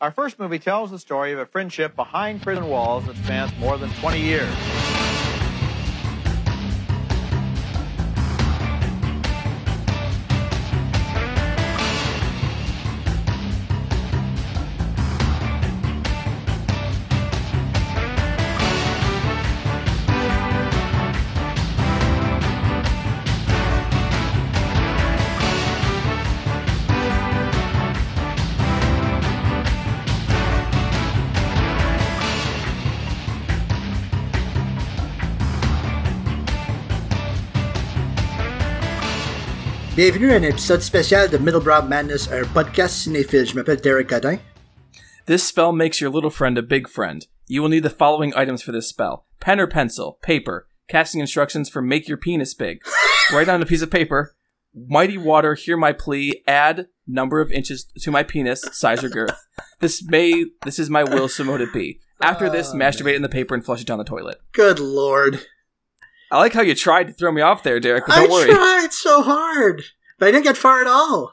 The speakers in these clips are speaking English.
Our first movie tells the story of a friendship behind prison walls that spans more than 20 years. Bienvenue à un épisode spécial de Middlebrow Madness, un podcast cinéphile. Je m'appelle Derek Godin. This spell makes your little friend a big friend. You will need the following items for this spell pen or pencil, paper, casting instructions for make your penis big. Write on a piece of paper, mighty water, hear my plea, add number of inches to my penis, size or girth. This may, this is my will, so mote it be. After this, oh, masturbate in the paper and flush it down the toilet. Good lord. I like how you tried to throw me off there, Derek, but I don't worry. tried so hard, but I didn't get far at all.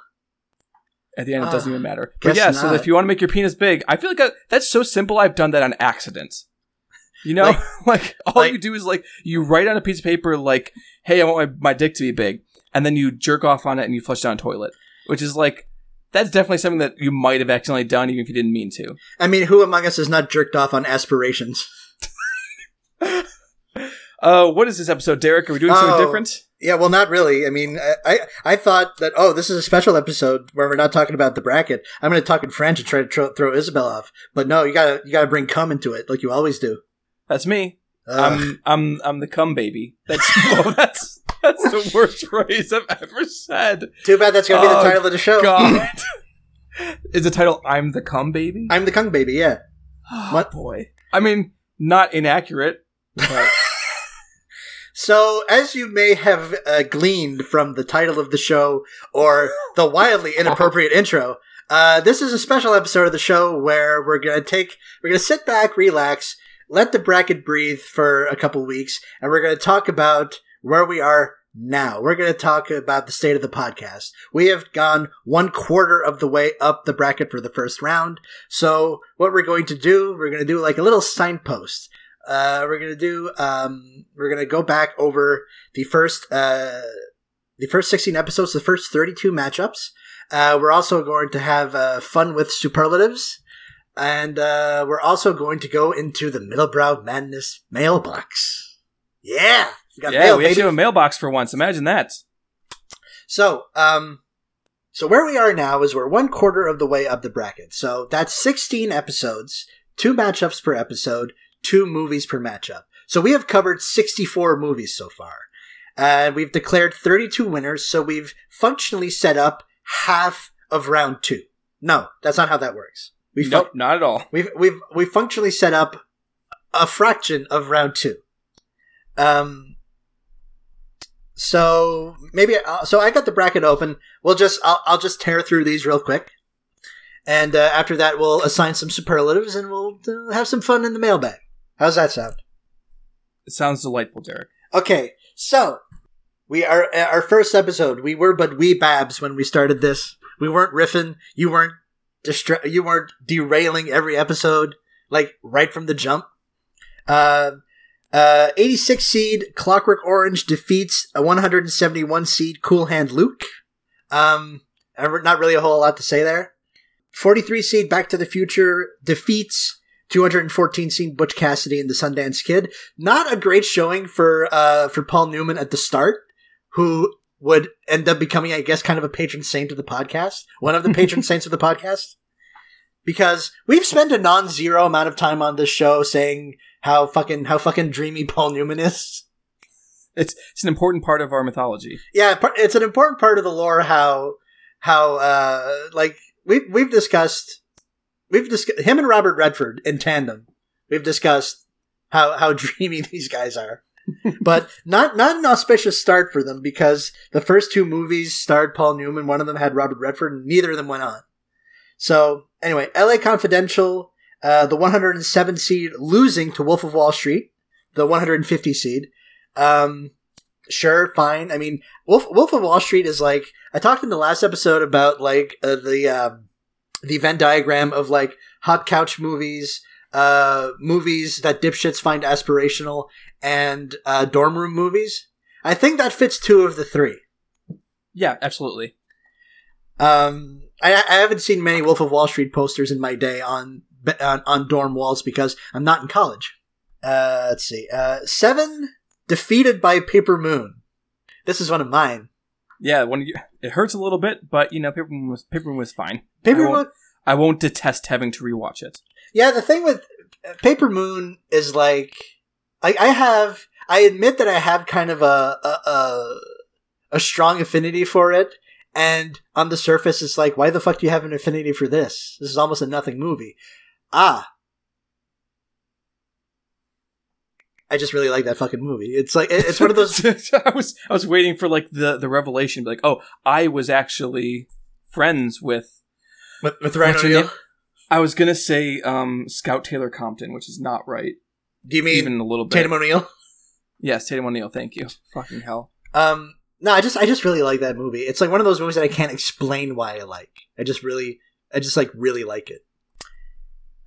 At the end, it doesn't even matter. But yeah, so if you want to make your penis big, I feel like I, that's so simple. I've done that on accident. You know, Like- like, all like- you do is like you write on a piece of paper like, "Hey, I want my, my dick to be big," and then you jerk off on it and you flush down a toilet, which is like that's definitely something that you might have accidentally done even if you didn't mean to. I mean, who among us has not jerked off on aspirations? Uh, what is this episode, Derek? Are we doing Oh. something different? Yeah, well, not really. I mean, I, I thought that oh, this is a special episode where we're not talking about the bracket. I'm going to talk in French and try to tro- throw Isabel off. But no, you gotta you gotta bring cum into it, like you always do. That's me. Ugh. I'm I'm I'm the cum baby. That's well, that's that's the worst phrase I've ever said. Too bad that's going to be the Oh, title of the show. God. Is the title "I'm the cum baby"? I'm the cum baby. Yeah. Oh, What? boy? I mean, not inaccurate. But So, as you may have uh, gleaned from the title of the show or the wildly inappropriate intro, uh, this is a special episode of the show where we're gonna take, we're gonna sit back, relax, let the bracket breathe for a couple weeks, and we're gonna talk about where we are now. We're gonna talk about the state of the podcast. We have gone one quarter of the way up the bracket for the first round. So, what we're going to do, we're gonna do like a little signpost uh, we're gonna do um, we're gonna go back over the first uh, the first 16 episodes the first 32 matchups uh, we're also going to have uh, fun with superlatives and uh, we're also going to go into the middlebrow madness mailbox yeah we got yeah, mail, we actually have a mailbox for once. Imagine that. So, um, so where we are now is we're one quarter of the way up the bracket. So that's 16 episodes, two matchups per episode, two movies per matchup. So we have covered 64 movies so far. And we've declared 32 winners, so we've functionally set up half of round two. No, that's not how that works. We Nope, not at all. We've we've we functionally set up a fraction of round two. Um. So maybe uh, so I got the bracket open. We'll just I'll, I'll just tear through these real quick, and uh, after that we'll assign some superlatives and we'll uh, have some fun in the mailbag. How's that sound? It sounds delightful, Derek. Okay, so we are uh, our first episode. We were but wee babs when we started this. We weren't riffing. You weren't distra- You weren't derailing every episode like right from the jump. Uh, uh, 86 seed Clockwork Orange defeats a 171 seed Cool Hand Luke. Um, not really a whole lot to say there. 43 seed Back to the Future defeats 214 seed Butch Cassidy and the Sundance Kid not a great showing for uh for Paul Newman at the start, who would end up becoming, I guess, kind of a patron saint of the podcast, one of the patron saints of the podcast. Because we've spent a non-zero amount of time on this show saying how fucking how fucking dreamy Paul Newman is. It's it's an important part of our mythology. Yeah, it's an important part of the lore how how uh like we've we've discussed we've discussed him and Robert Redford in tandem. We've discussed how how dreamy these guys are. but not not an auspicious start for them because the first two movies starred Paul Newman, one of them had Robert Redford, and neither of them went on. So anyway, LA Confidential, uh, the 107 seed losing to Wolf of Wall Street, the 150 seed. Um, sure, fine. I mean, Wolf Wolf of Wall Street is like I talked in the last episode about like uh, the um, the Venn diagram of like hot couch movies, uh, movies that dipshits find aspirational, and uh, dorm room movies. I think that fits two of the three. Yeah, absolutely. Um, I, I haven't seen many Wolf of Wall Street posters in my day on on, on dorm walls because I'm not in college. Uh, let's see. Uh, seven defeated by Paper Moon. This is one of mine. Yeah, when you, it hurts a little bit, but you know, Paper Moon was Paper Moon was fine. Paper I Moon. won't, I won't detest having to rewatch it. Yeah, the thing with uh, Paper Moon is like, I, I have, I admit that I have kind of a, a, a, a strong affinity for it. And on the surface, it's like, why the fuck do you have an affinity for this? This is almost a nothing movie. Ah. I just really like that fucking movie. It's like, it's one of those, I was I was waiting for like the the revelation, be like, oh, I was actually friends with. With, with Ryan What's her O'Neal. I was gonna say um, Scout Taylor Compton, which is not right, Do you mean even a little bit. Tatum O'Neal? yes, Tatum O'Neal. Thank you. Fucking hell. Um, no, I just I just really like that movie. It's like one of those movies that I can't explain why I like. I just really, I just like really like it.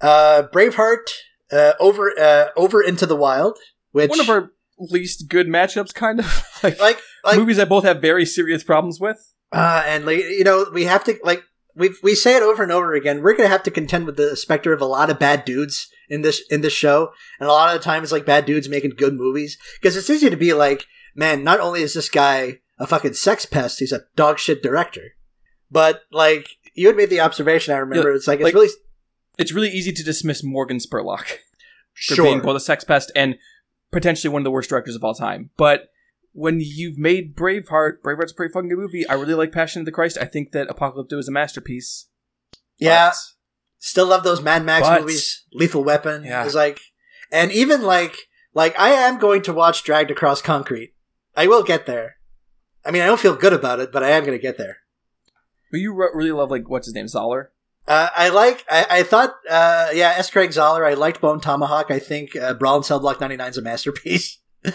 Uh, Braveheart, uh, over uh, over into the wild, which One of our least good matchups, kind of like, like like movies that both have very serious problems with. uh, and like you know we have to like we we say it over and over again. We're gonna have to contend with the specter of a lot of bad dudes in this in this show, and a lot of the times like bad dudes making good movies because it's easy to be like, man, not only is this guy a fucking sex pest, he's a dog shit director, but like you had made the observation. I remember Yeah, it's like it's really It's really easy to dismiss Morgan Spurlock for sure. being both a sex pest and potentially one of the worst directors of all time. But when you've made Braveheart, Braveheart's a pretty fucking good movie. I really like Passion of the Christ. I think that Apocalypto is a masterpiece. yeah, But- still love those Mad Max But- movies. Lethal Weapon Yeah. is like, and even like like I am going to watch Dragged Across Concrete. I will get there. I mean, I don't feel good about it, but I am going to get there. But you re- really love like what's his name, Zahler. Uh, I like. I, I thought. Uh, yeah, S. Craig Zahler. I liked Bone Tomahawk. I think uh, Brawl in Cell Block ninety nine is a masterpiece.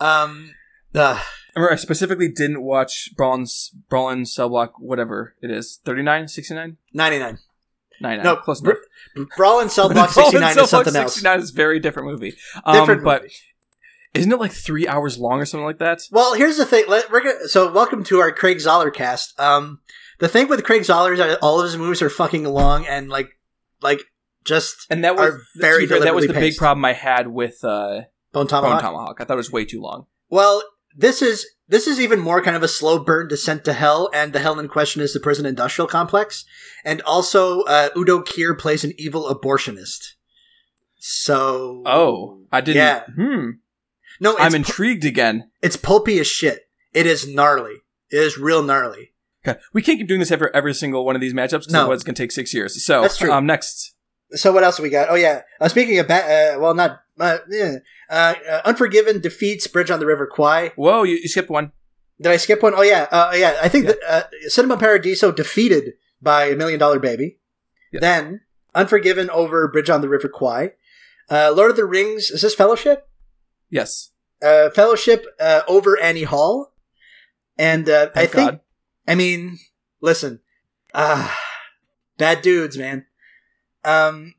um. Uh, I specifically didn't watch Brawl's Brawl in Cell Block, whatever it is, 39, 69? 99. 99. No, close Br- enough. Brawl and Cell Block 69 Cell is something else. 69 is a very different movie. Um, Different but movie. isn't it like three hours long or something like that? Well, here's the thing. Let, we're gonna, so, welcome to our Craig Zahler cast. Um, the thing with Craig Zahler is that all of his movies are fucking long and like, like just And that was Are very that was the deliberately big problem I had with uh, Bone Tomahawk. Bone Tomahawk. I thought it was way too long. Well, this is this is even more kind of a slow burn descent to hell, and the hell in question is the prison industrial complex, and also uh, Udo Kier plays an evil abortionist. So, Oh, I didn't. Yeah. Hmm. no, I'm pu- intrigued again. it's pulpy as shit. It is gnarly. It is real gnarly. Okay. We can't keep doing this every every single one of these matchups because No. otherwise it's gonna take six years. So That's true. Um, next, So what else have we got? Oh yeah, uh, speaking of ba- uh, well, not uh, uh, uh, Unforgiven defeats Bridge on the River Kwai. whoa, you, you skipped one. Did I skip one? Oh yeah, uh, yeah. I think Yeah. that uh, Cinema Paradiso defeated by a Million Dollar Baby. Yeah. Then Unforgiven over Bridge on the River Kwai. Uh, Lord of the Rings. Is this Fellowship? Yes. Uh, Fellowship uh, over Annie Hall. And uh, I think. God. I mean, listen. Ah, bad dudes, man. Um,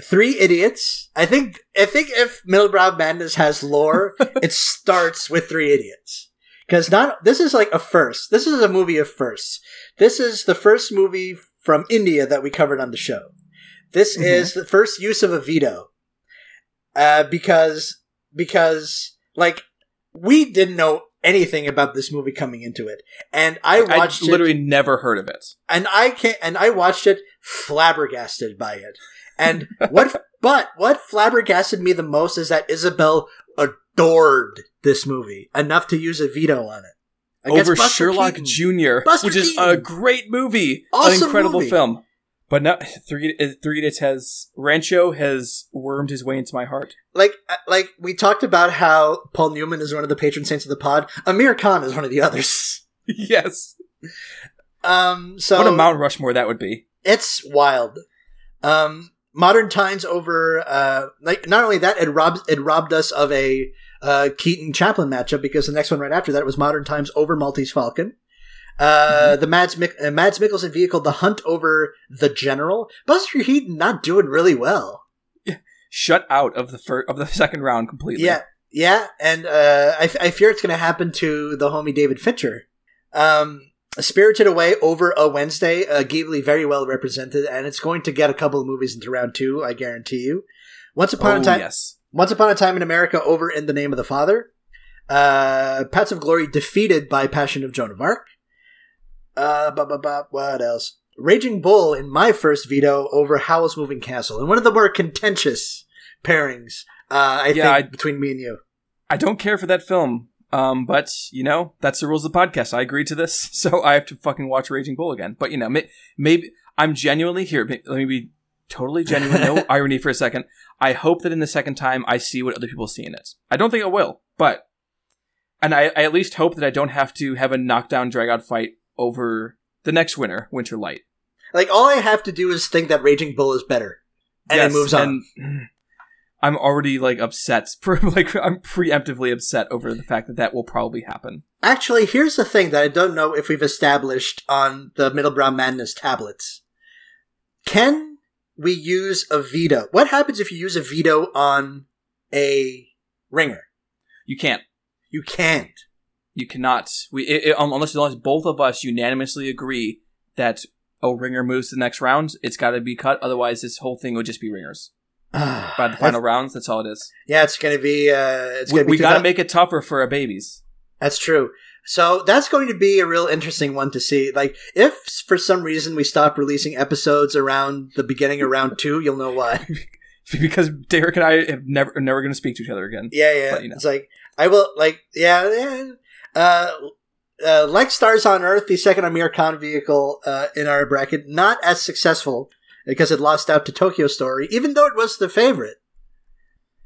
three idiots. I think. I think if Middlebrow Madness has lore, it starts with three idiots because not this is like a first this is a movie of firsts this is the first movie from india that we covered on the show this Mhm. is the first use of a veto uh, because because like we didn't know anything about this movie coming into it and i I watched literally it never heard of it. and i can and i watched it flabbergasted by it and what but what flabbergasted me the most is that isabel adored this movie enough to use a veto on it Over Buster Sherlock Keaton. Jr., Buster which is a great movie, Awesome an incredible movie. film. But no, Three Three Idiots has Rancho has wormed his way into my heart. like uh, like we talked about how paul newman is one of the patron saints of the pod aamir khan is one of the others yes. um so what a Mount Rushmore that would be. it's wild um modern times over uh like not only that it robbed it robbed us of a uh keaton chaplin matchup because the next one right after that was modern times over maltese falcon Uh, the Mads, Mik- uh, Mads Mikkelsen vehicle, The Hunt Over the General. Buster Keaton not doing really well. Shut out of the fir- of the second round completely. Yeah, yeah, and uh, I, I fear it's going to happen to the homie David Fincher. Um, Spirited Away over a Wednesday, uh, Ghibli very well represented, and it's going to get a couple of movies into round two. I guarantee you. Once upon Oh, a time, yes. Once Upon a Time in America over in the Name of the Father. Uh, Paths of Glory defeated by Passion of Joan of Arc. Uh, what else? Raging Bull in my first veto over Howl's Moving Castle, and one of the more contentious pairings, uh, I Yeah, think, I- between me and you. I don't care for that film. Um, but you know that's the rules of the podcast. I agreed to this, so I have to fucking watch Raging Bull again. But you know, may- maybe I'm genuinely here. ma- Let me be totally genuine. No irony for a second. I hope that in the second time I see what other people see in it. I don't think I will, but and I, I at least hope that I don't have to have a knockdown drag out fight over the next winner, Winter Light. Like, all I have to do is think that Raging Bull is better. And Yes, it moves on. and I'm already like upset. like I'm preemptively upset over the fact that that will probably happen. Actually, here's the thing that I don't know if we've established on the Middle Middlebrow Madness tablets. Can we use a veto? What happens if you use a veto on a ringer? You can't. You can't. You cannot. We it, it- unless unless both of us unanimously agree that oh ringer moves to the next round, it's got to be cut. Otherwise, this whole thing would just be ringers by the final rounds. That's all it is. yeah, it's going to be. Uh, it's We, to be. we got to 2000 make it tougher for our babies. That's true. So that's going to be a real interesting one to see. Like, if for some reason we stop releasing episodes around the beginning of round two, you'll know why. because Derek and I have never are never going to speak to each other again. Yeah, yeah. You know. It's like I will like yeah, yeah. Uh, uh, like Stars on Earth, the second Aamir Khan vehicle uh, in our bracket, not as successful because it lost out to Tokyo Story, even though it was the favorite.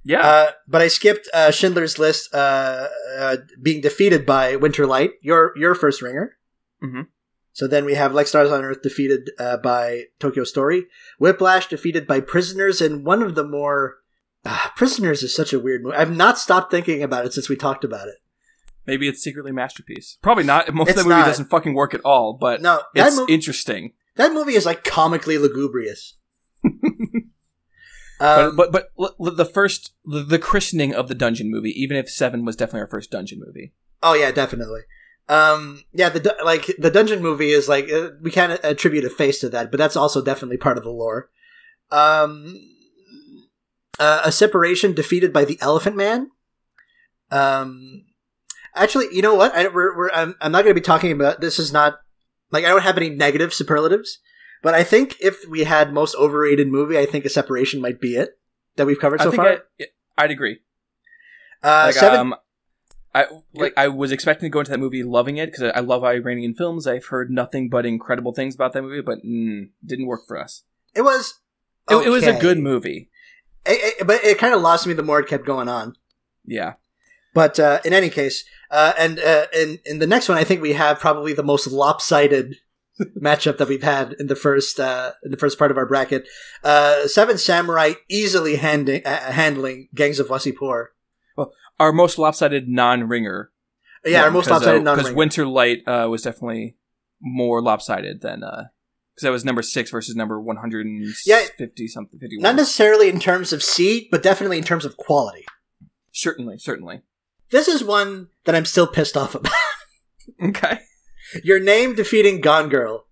Yeah, Uh, but I skipped uh, Schindler's List uh, uh, being defeated by Winter Light, your your first ringer. Mhm. So then we have Like Stars on Earth defeated uh, by Tokyo Story, Whiplash defeated by Prisoners, and one of the more ah, Prisoners is such a weird movie. I've not stopped thinking about it since we talked about it. Maybe it's secretly masterpiece. Probably not. Most of It's the movie not. doesn't fucking work at all. But No, that, it's mo- interesting. that movie is like comically lugubrious. But um, but but l- l- the first the, the christening of the dungeon movie, even if Seven was definitely our first dungeon movie. oh yeah, definitely. Um, yeah, the du- like the dungeon movie is like uh, we can't attribute a face to that, but that's also definitely part of the lore. Um, uh, a separation defeated by the Elephant Man. Um, actually, you know what? I, we're, we're, I'm, I'm not going to be talking about this. Is not like I don't have any negative superlatives, but I think if we had most overrated movie, I think a separation might be it that we've covered I so think far. I, I'd agree. uh, like, seven, um, I like I was expecting to go into that movie loving it because I, I love Iranian films. I've heard nothing but incredible things about that movie, but mm, didn't work for us. it was. It, it was a good movie. It- it- but it kind of lost me the more it kept going on. Yeah, But uh, in any case, uh, and uh, in in the next one, I think we have probably the most lopsided matchup that we've had in the first uh, in the first part of our bracket. Uh, Seven Samurai easily handing, uh, handling Gangs of Wasseypur. our most lopsided non-ringer. Yeah, our one, most 'cause, uh, lopsided non ringer. because Winter Light uh, was definitely more lopsided than because that was number six versus number one hundred and fifty yeah, something. fifty Not necessarily in terms of seed, but definitely in terms of quality. certainly, certainly. This is one that I'm still pissed off about. Okay. your name defeating Gone Girl.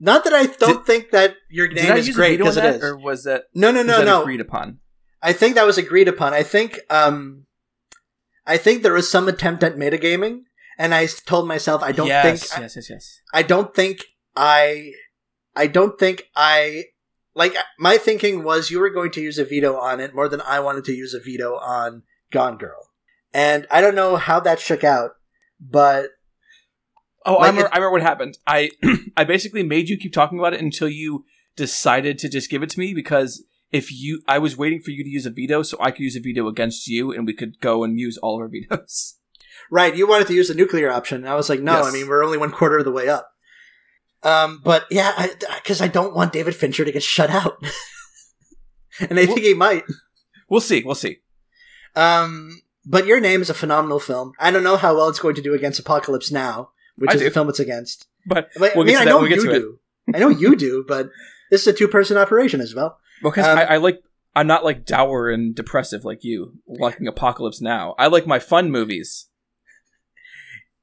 Not that I don't think that your name is great because it is. or was that no, no, no, no. agreed upon? I think that was agreed upon. I think um I think there was some attempt at metagaming and I told myself I don't yes, think yes, yes, yes. I, I don't think I I don't think I like my thinking was you were going to use a veto on it more than I wanted to use a veto on Gone Girl. And I don't know how that shook out, but Oh, I, remember, it- I remember what happened. I I basically made you keep talking about it until you decided to just give it to me because if you, I was waiting for you to use a veto so I could use a veto against you and we could go and use all of our vetoes. Right, you wanted to use the nuclear option, and I was like, no, Yes. I mean, we're only one quarter of the way up. Um, but yeah, because I, don't want David Fincher to get shut out, and I think he might. We'll see. We'll see. Um, but Your Name is a phenomenal film. I don't know how well it's going to do against Apocalypse Now, which I is do. the film it's against. but We'll I mean, I know we'll you do. I know you do, but this is a two-person operation as well. because Um, I, I like I'm not like dour and depressive like you, liking Apocalypse Now. I like my fun movies,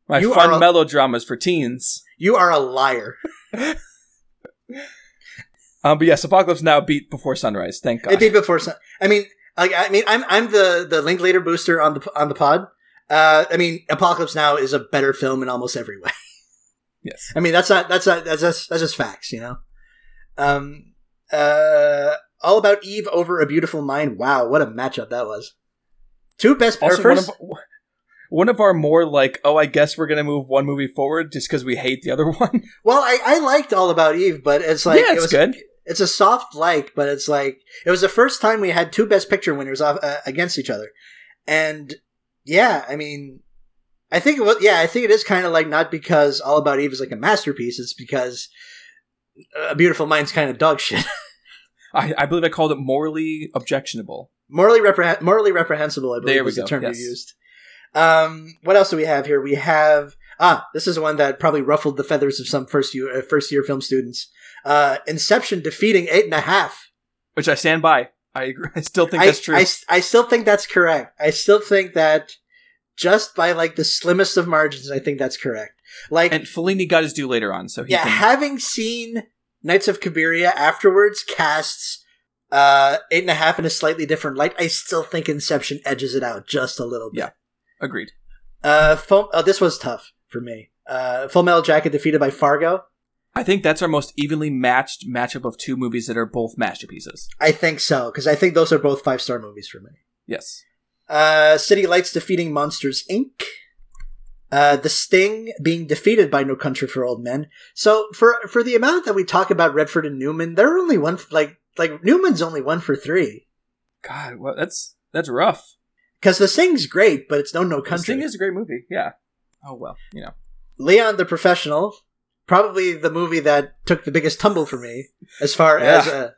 my fun a- melodramas for teens. You are a liar. Um, but yes, Apocalypse Now beat Before Sunrise. Thank God. It beat before. Sun- I mean, like, I mean, I'm I'm the the Linklater booster on the on the pod. Uh, I mean, Apocalypse Now is a better film in almost every way. yes. I mean, that's not that's not that's just, that's just facts, you know. Um, uh, all about Eve over a beautiful mind. Wow, what a matchup that was. Two best. Also, one of one of our more like, oh, I guess we're gonna move one movie forward just because we hate the other one. well, I, I liked All About Eve, but it's like yeah, it was good. It's a soft like, but it's like it was the first time we had two Best Picture winners off, uh, against each other, and yeah, I mean, I think it was yeah, I think it is kind of like not because All About Eve is like a masterpiece, it's because A Beautiful Mind's kind of dog shit, I, I believe I called it morally objectionable. morally repreh- morally reprehensible. I believe There was the term yes. you used. Um, what else do we have here? We have ah, this is one that probably ruffled the feathers of some first year uh, first year film students. Uh, Inception defeating eight and a half. Which I stand by. I agree. I still think I, that's true. I, I still think that's correct. I still think that just by like the slimmest of margins, I think that's correct. Like, and Fellini got his due later on, so yeah, can. having seen Nights of Cabiria afterwards casts uh eight and a half in a slightly different light, I still think Inception edges it out just a little bit. Yeah. agreed. Uh, Full, oh, this was tough for me. Uh, Full Metal Jacket defeated by Fargo. I think that's our most evenly matched matchup of two movies that are both masterpieces. I think so because I think those are both five star movies for me. Yes. Uh, City Lights defeating Monsters Inc. Uh, the Sting being defeated by No Country for Old Men. So for for the amount that we talk about Redford and Newman, they're only one like like Newman's only one for three God, well, that's that's rough. because the Sting's great, but it's no No Country. The. Sting is a great movie. Yeah. Oh well, you know. Leon the Professional, probably the movie that took the biggest tumble for me as far Yeah. as uh,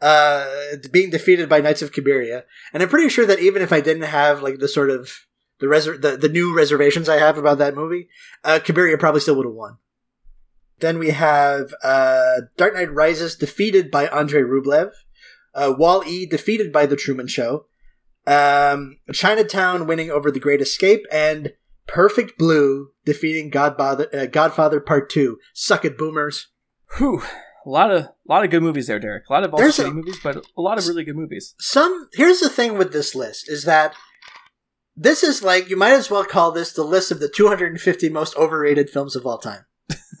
uh, being defeated by Nights of Cabiria. And I'm pretty sure that even if I didn't have like the sort of the the, the new reservations I have about that movie, uh, Cabiria probably still would have won. Then we have uh, Dark Knight Rises defeated by Andrei Rublev, uh, Wall E defeated by The Truman Show, um, Chinatown winning over The Great Escape, and Perfect Blue defeating Godfather, uh, Godfather Part Two. Suck it, boomers. Whew. A lot of a lot of good movies there, Derek. A lot of also There's a- movies, but a lot of really good movies. Some here's the thing with this list is that this is like you might as well call this the list of the 250 most overrated films of all time.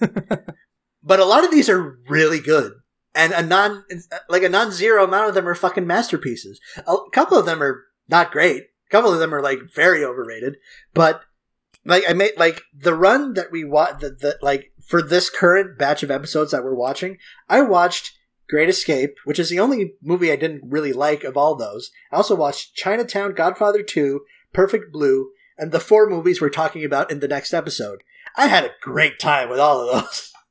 but a lot of these are really good, and a non like a non-zero amount of them are fucking masterpieces. A couple of them are not great. A couple of them are like very overrated, but like I made like the run that we watch the, the like for this current batch of episodes that we're watching, I watched Great Escape, which is the only movie I didn't really like of all those. I also watched Chinatown, Godfather 2, Perfect Blue, and the four movies we're talking about in the next episode. I had a great time with all of those.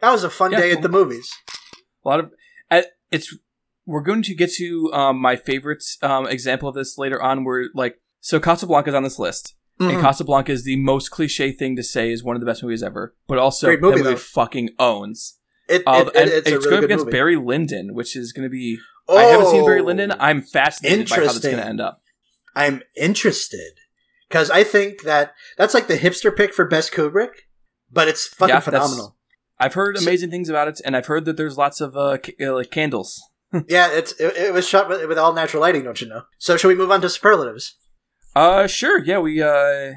That was a fun Yeah. day at the movies. A lot of it's. We're going to get to um, my favorite um, example of this later on. Where like so, Casablanca is on this list, and Mhm. Casablanca is the most cliche thing to say is one of the best movies ever, but also Great movie, that movie though. fucking owns. It, Uh, it- and it's it's, really going good against movie. Barry Lyndon, which is going to be. I haven't seen Barry Oh, Lyndon. I'm fascinated by how that's going to end up. I'm interested because I think that that's like the hipster pick for best Kubrick, but it's fucking Yeah, phenomenal. I've heard amazing things about it, and I've heard that there's lots of uh, ca- uh, like candles. yeah, it's it, it was shot with, with all natural lighting, don't you know? So, shall we move on to superlatives? Uh, sure. Yeah, we uh,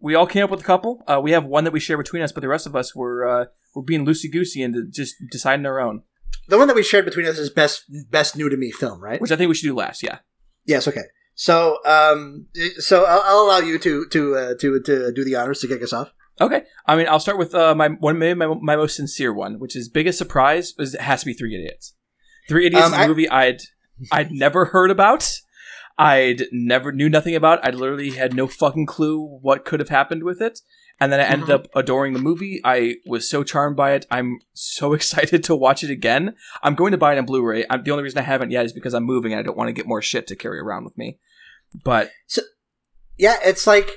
we all came up with a couple. Uh, we have one that we share between us, but the rest of us were uh, we're being loosey goosey and just deciding our own, The one that we shared between us is best best new to me film, right? which I think we should do last. Yeah. Yes. Okay. So, um, so I'll, I'll allow you to to uh, to to do the honors to kick us off. Okay. I mean, I'll start with uh, my one maybe my, my most sincere one, which is biggest surprise is it has to be Three Idiots. Three Idiots Um, is a I- movie I'd I'd never heard about. I'd never knew nothing about. I literally had no fucking clue what could have happened with it. And then I ended Mhm. up adoring the movie. I was so charmed by it. I'm so excited to watch it again. I'm going to buy it on Blu-ray. I'm, the only reason I haven't yet is because I'm moving and I don't want to get more shit to carry around with me. But so, Yeah, it's like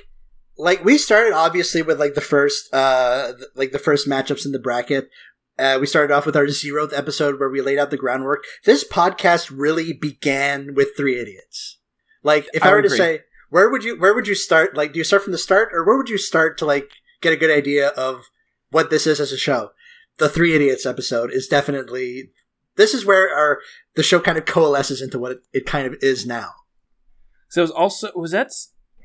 like we started obviously with like the first uh like the first matchups in the bracket. Uh, we started off with our zeroth episode where we laid out the groundwork. This podcast really began with three idiots. Like, if I, I were to say, where would you where would you start? Like, do you start from the start, or where would you start to like get a good idea of what this is as a show? The Three Idiots episode is definitely this is where our the show kind of coalesces into what it, it kind of is now. So it was also was that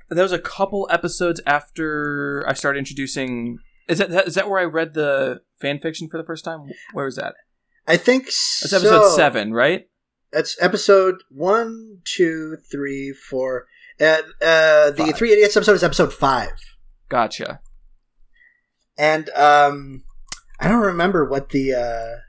that was a couple episodes after I started introducing. Is that that- is that where I read the fan fiction for the first time? Where was that? I think That's episode seven, right? That's episode one, two, three, four. Uh, uh, the Five. Three Idiots episode is episode five, Gotcha. and um, I don't remember what the. Uh,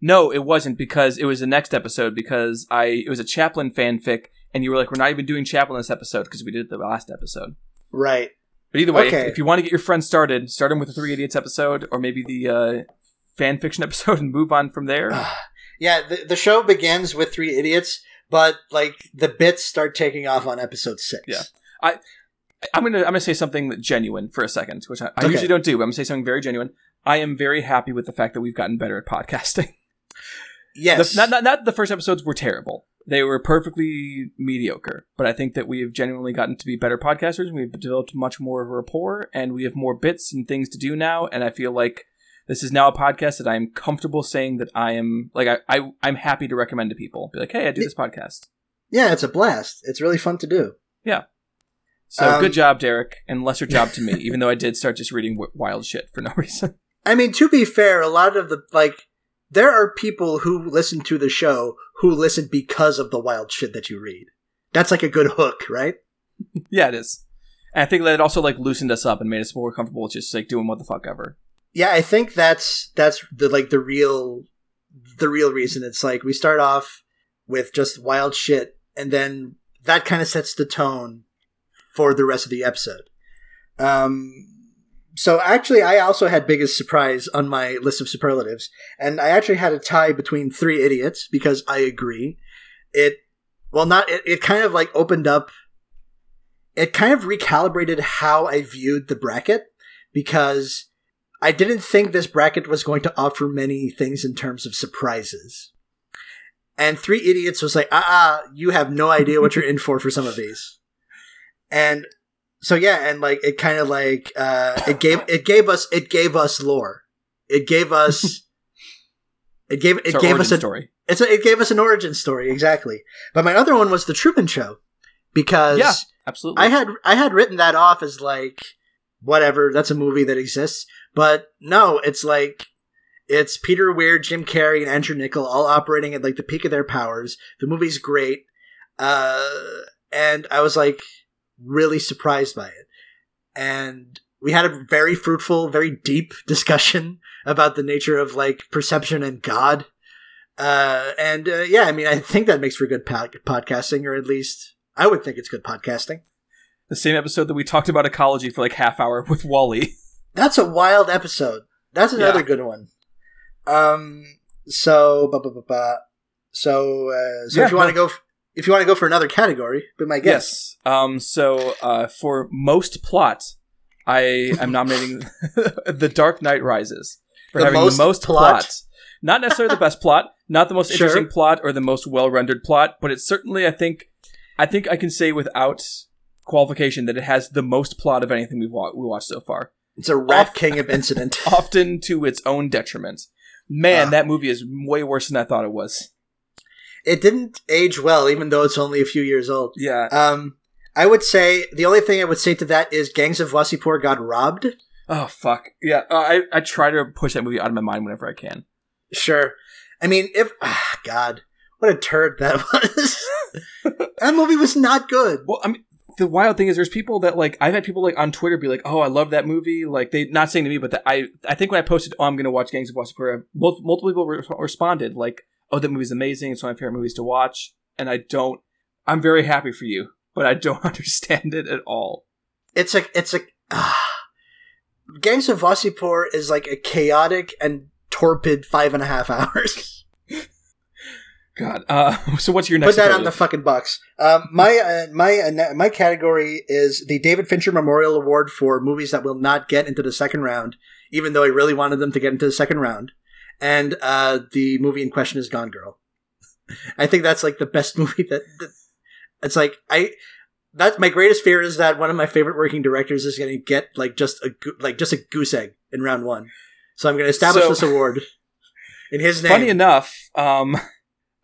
No, it wasn't because it was the next episode because I it was a Chaplin fanfic, and you were like, "We're not even doing Chaplin this episode because we did it the last episode." right. But either way, if- if, you want to get your friends started, start them with the Three Idiots episode, or maybe the uh, fan fiction episode, and move on from there. Yeah, the, the show begins with Three Idiots, but like the bits start taking off on episode six. Yeah. I'm gonna I'm gonna say something genuine for a second, which I, I Okay. usually don't do. But I'm gonna say something very genuine. I am very happy with the fact that we've gotten better at podcasting. Yes. The, not, not not the first episodes were terrible; they were perfectly mediocre. But I think that we have genuinely gotten to be better podcasters. and We've developed much more of a rapport, and we have more bits and things to do now. And I feel like this is now a podcast that I'm comfortable saying that I am like I, I I'm happy to recommend to people. Be like, hey, I do this podcast. yeah, it's a blast. It's really fun to do. Yeah. So Um, good job, Derek, and lesser job to me, even though I did start just reading w- wild shit for no reason. I mean, to be fair, a lot of the like there are people who listen to the show who listen because of the wild shit that you read. That's like a good hook, right? yeah, it is. And I think that it also like loosened us up and made us more comfortable with just like doing what the fuck ever. Yeah, I think that's that's the like the real the real reason. It's like we start off with just wild shit, and then that kind of sets the tone for the rest of the episode. Um, so actually, I also had biggest surprise on my list of superlatives, and I actually had a tie between Three Idiots because I agree. It well, not it, it kind of like opened up. It kind of recalibrated how I viewed the bracket because I didn't think this bracket was going to offer many things in terms of surprises. And Three Idiots was like, ah, ah, you have no idea what you're in for for some of these. And so yeah, and like it kind of like uh it gave it gave us it gave us lore. It gave us it gave it gave us a story. it's a, it gave us an origin story exactly. But my other one was the Truman Show because Yeah, absolutely. I had I had written that off as like whatever, that's a movie that exists. But no, it's like it's Peter Weir, Jim Carrey, and Andrew Niccol all operating at like the peak of their powers. The movie's great. Uh and I was like really surprised by it. And we had a very fruitful, very deep discussion about the nature of like perception and God. Uh, and uh, yeah, I mean, I think that makes for good pod- podcasting, or at least I would think it's good podcasting. The same episode that we talked about ecology for like half hour with Wally. That's a wild episode. That's another Yeah. good one. Um. So, ba ba ba ba. So, uh, so Yeah, if you want to go, f- if you want to go for another category, be my guest. Yes. Um. So, uh, for most plot, I am nominating The Dark Knight Rises for The having most the most plot? plot. Not necessarily the best plot, not the most Sure. interesting plot or the most well rendered plot, but it's certainly I think I think I can say without qualification that it has the most plot of anything we've wa- we watched so far. It's a rat king of incident. Often to its own detriment. Man, Ah. that movie is way worse than I thought it was. it didn't age well, even though it's only a few years old. Yeah. Um, I would say the only thing I would say to that is Gangs of Wasseypur got robbed. Oh fuck. Yeah. Uh, I I try to push that movie out of my mind whenever I can. Sure. I mean, if ah, God, what a turd that was. that movie was not good. Well, I mean, the wild thing is, there's people that like I've had people like on Twitter be like, "Oh, I love that movie." Like they not saying to me, but that I I think when I posted, "Oh, I'm going to watch Gangs of Wasseypur," mul- multiple people re- responded like, "Oh, that movie's amazing. It's one of my favorite movies to watch." And I don't. I'm very happy for you, but I don't understand it at all. It's a, it's a. Ah. Gangs of Wasseypur is like a chaotic and torpid five and a half hours. God. Uh, so what's your next? Put that on the fucking box. Um, my uh, my uh, my category is the David Fincher Memorial Award for movies that will not get into the second round, even though I really wanted them to get into the second round. And uh, the movie in question is Gone Girl. I think that's like the best movie that, that it's like I. That's my greatest fear is that one of my favorite working directors is going to get like just a like just a goose egg in round one. So I'm going to establish So- this award in his name. Funny enough, um,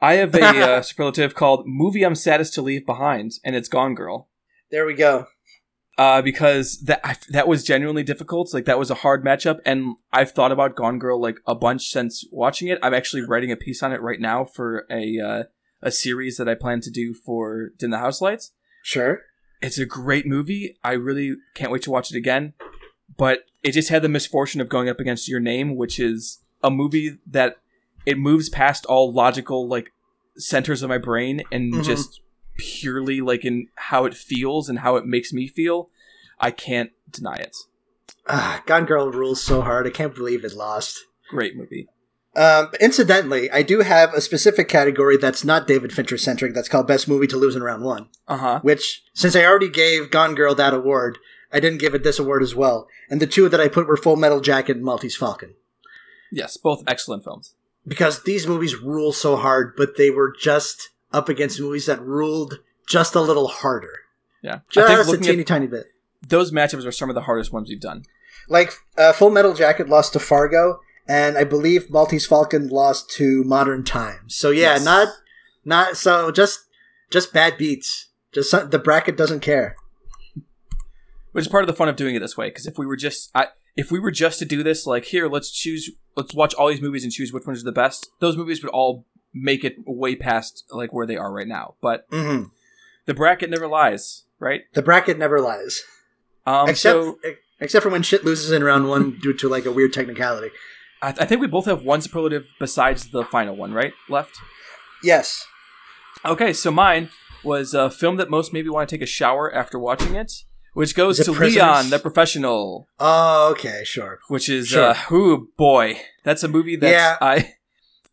I have a uh, superlative called "Movie I'm Saddest to Leave Behind," and it's Gone Girl. there we go. uh, because that I, that was genuinely difficult. Like that was a hard matchup, and I've thought about Gone Girl like a bunch since watching it. I'm actually writing a piece on it right now for a uh, a series that I plan to do for Dim the House Lights. Sure. It's a great movie. I really can't wait to watch it again. But it just had the misfortune of going up against Your Name, which is a movie that it moves past all logical like centers of my brain and Mhm. just purely like in how it feels and how it makes me feel. I can't deny it. Ah, Gone Girl rules so hard. I can't believe it lost. Great movie. Um, incidentally, I do have a specific category that's not David Fincher centric. That's called Best Movie to Lose in Round One. Uh huh. Which, since I already gave Gone Girl that award, I didn't give it this award as well. And the two that I put were Full Metal Jacket and Maltese Falcon. Yes, both excellent films. Because these movies rule so hard, but they were just up against movies that ruled just a little harder. Yeah, I Just think a looking teeny at tiny bit. those matchups are some of the hardest ones we've done. Like uh, Full Metal Jacket lost to Fargo, and I believe Maltese Falcon lost to Modern Times. So yeah, Yes. not not so just just bad beats. Just some, the bracket doesn't care. which is part of the fun of doing it this way because if we were just I, if we were just to do this like here let's choose let's watch all these movies and choose which ones are the best those movies would all make it way past like where they are right now. But hmm the bracket never lies right? The bracket never lies, um except so except for when shit loses in round one due to like a weird technicality. I, I think we both have one superlative besides the final one right? Left? Yes, okay so mine was a film that most maybe want to take a shower after watching it which goes to Prisoners? leon the professional Oh, okay, sure. which is Sure. uh ooh boy that's a movie that Yeah. i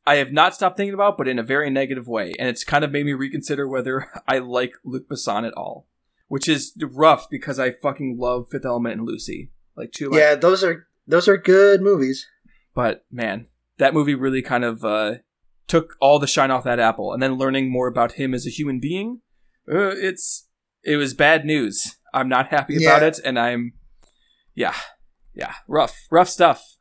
i have not stopped thinking about but in a very negative way and it's kind of made me reconsider whether i like luc besson at all which is rough because i fucking love fifth element and lucy like two Yeah, those are those are good movies. but man that movie really kind of uh took all the shine off that apple and then learning more about him as a human being uh, it's it was bad news i'm not happy about it and i'm yeah yeah rough rough stuff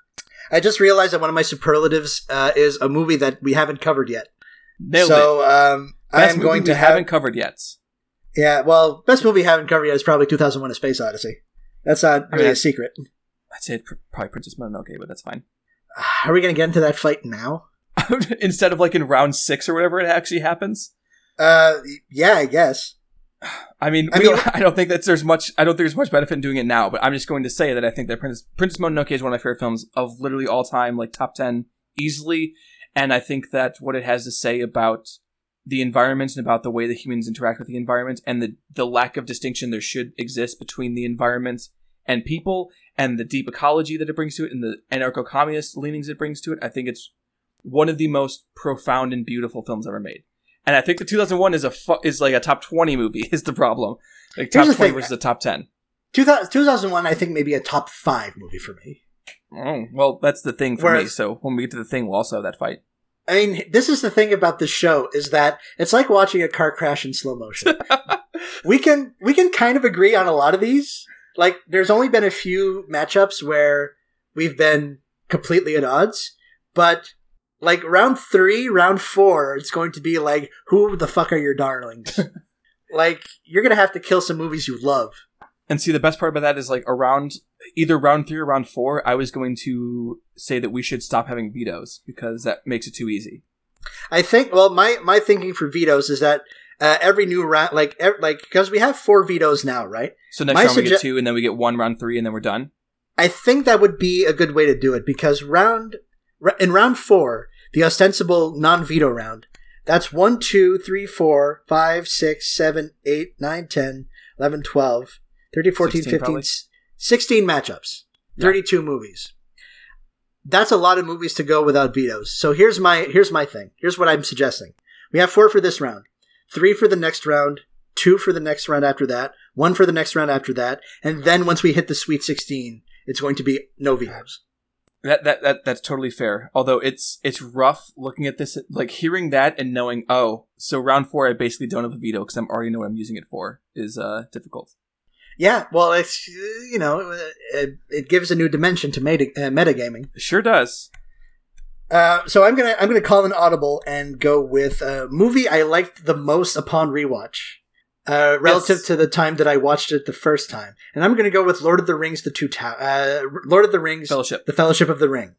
I just realized that one of my superlatives uh, is a movie that we haven't covered yet. Nailed so um, I Best am movie going we to have haven't covered yet. Yeah, well, best movie I haven't covered yet is probably 2001: A Space Odyssey. That's not I really mean, a secret. I'd say pr- probably Princess Mononoke, but that's fine. Are we going to get into that fight now? Instead of like in round six or whatever it actually happens. Uh, yeah, I guess. I mean, I mean- don't- I don't think that there's much. I don't think there's much benefit in doing it now. But I'm just going to say that I think that Princess Princess Mononoke is one of my favorite films of literally all time, like top ten easily. And I think that what it has to say about the environment and about the way the humans interact with the environment and the the lack of distinction there should exist between the environment and people and the deep ecology that it brings to it and the anarcho-communist leanings it brings to it. I think it's one of the most profound and beautiful films ever made. And I think the 2001 is a fu- is like a top 20 movie is the problem. Like top Here's 20 the thing. versus a top 10. 2000, 2001, I think, maybe a top five movie for me. Oh, well, that's the thing for me. So when we get to the thing, we'll also have that fight. I mean, this is the thing about this show is that it's like watching a car crash in slow motion. we can we can kind of agree on a lot of these. Like, there's only been a few matchups where we've been completely at odds, but like round three, round four, it's going to be like, who the fuck are your darlings? like, you're gonna have to kill some movies you love. And see, the best part about that is like around either round three or round four, I was going to say that we should stop having vetoes because that makes it too easy. I think. Well, my my thinking for vetoes is that uh, every new round, like ev- like because we have four vetoes now, right? So next My round we get two, and then we get one round three, and then we're done. I think that would be a good way to do it because round in round four, the ostensible non-veto round, that's 1, 2, 3, 4, 5, 6, 7, 8, 9, 10, 11, 12, 13, 14, 16 15, probably. 16 matchups, Yeah. 32 movies. That's a lot of movies to go without vetoes. So here's my here's my thing. Here's what I'm suggesting. We have four for this round, three for the next round, two for the next round after that, one for the next round after that, and then once we hit the Sweet 16, it's going to be no vetoes. That, that that that's totally fair. Although it's it's rough looking at this, like hearing that and knowing, oh, so round four, I basically don't have a veto because I'm already know what I'm using it for is uh difficult. Yeah, well, it's you know, it, it gives a new dimension to meta, uh, metagaming. Sure does. Uh, so I'm gonna I'm gonna call an audible and go with a movie I liked the most upon rewatch, uh, relative Yes. to the time that I watched it the first time, and I'm gonna go with Lord of the Rings: The Two Tow- uh, Lord of the Rings: Fellowship. The Fellowship of the Ring,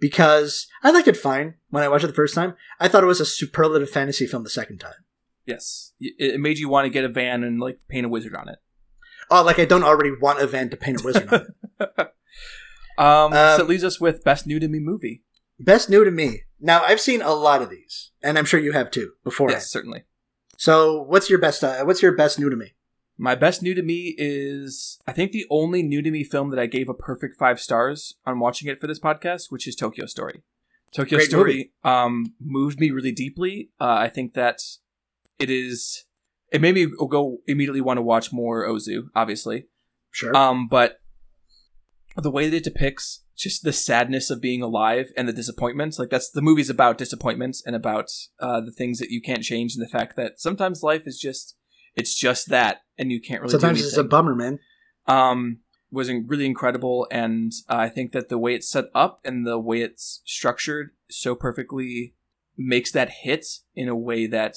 because I liked it fine when I watched it the first time. I thought it was a superlative fantasy film the second time. Yes, it, made you want to get a van and like paint a wizard on it. Oh, like I don't already want a van to paint a wizard on it. Um, so Um, it leaves us with best new to me movie. Best new to me. Now I've seen a lot of these, and I'm sure you have too before. Yes, certainly. So what's your best? Uh, what's your best new to me? My best new to me is I think the only new to me film that I gave a perfect five stars on watching it for this podcast, which is Tokyo Story. Tokyo Great Story um, moved me really deeply. Uh, I think that it is. It made me go immediately want to watch more Ozu, obviously. Sure. Um, but the way that it depicts just the sadness of being alive and the disappointments, like that's the movie's about disappointments and about uh, the things that you can't change and the fact that sometimes life is just it's just that and you can't really Sometimes it's a bummer, man. um was in- really incredible and uh, I think that the way it's set up and the way it's structured so perfectly makes that hit in a way that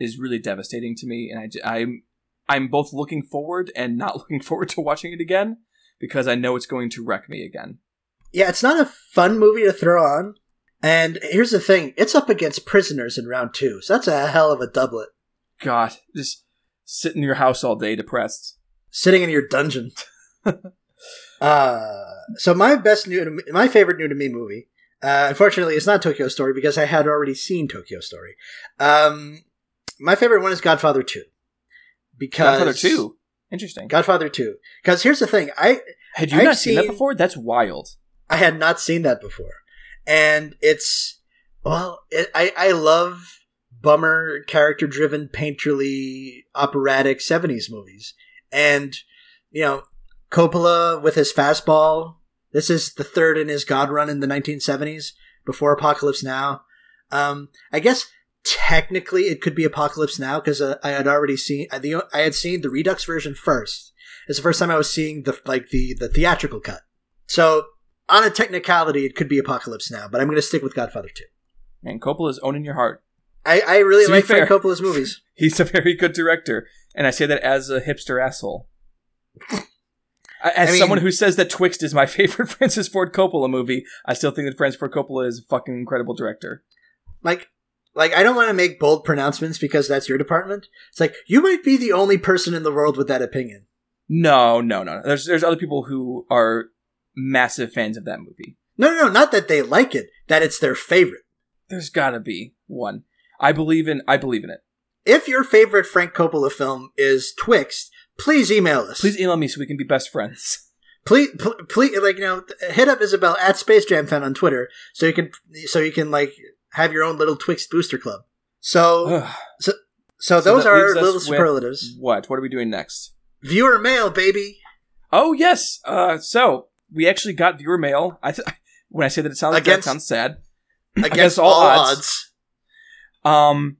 is really devastating to me and I I'm I'm both looking forward and not looking forward to watching it again because I know it's going to wreck me again. Yeah, it's not a fun movie to throw on. And here's the thing: it's up against Prisoners in round two, so that's a hell of a doublet. God, just sit in your house all day depressed. Sitting in your dungeon. uh, so my best new, to my favorite new to me movie. Uh, unfortunately, it's not Tokyo Story because I had already seen Tokyo Story. Um, my favorite one is Godfather Two. Because Godfather 2. Interesting. Godfather Two. Because here's the thing: I Had you I've not seen that before? That's wild. I had not seen that before, and it's well, it, I I love bummer character driven, painterly, operatic '70s movies, and you know Coppola with his fastball. This is the third in his God run in the 1970s before Apocalypse Now. Um, I guess technically it could be Apocalypse Now because uh, I had already seen I, the, I had seen the Redux version first. It's the first time I was seeing the like the the theatrical cut. So on a technicality, it could be Apocalypse Now, but I'm going to stick with Godfather 2. And Coppola's owning your heart. I, I really To like Frank Coppola's movies. He's a very good director, and I say that as a hipster asshole. As I mean- someone who says that Twixt is my favorite Francis Ford Coppola movie, I still think that Francis Ford Coppola is a fucking incredible director. Like, like I don't want to make bold pronouncements because that's your department. It's like you might be the only person in the world with that opinion. No, no, no. There's there's other people who are massive fans of that movie. No, no, no, not that they like it, that it's their favorite. There's gotta be one. I believe in. I believe in it. If your favorite Frank Coppola film is Twixt, please email us. Please email me so we can be best friends. please, please, like you know, hit up Isabel at Space Jam Fan on Twitter so you can, so you can like have your own little Twixt booster club. So, Ugh. so So those are little superlatives. What? What are we doing next? Viewer mail, baby. Oh yes. Uh, so we actually got viewer mail. I th- when I say that it sounds Against- that sounds sad. Against, all, odds. Um,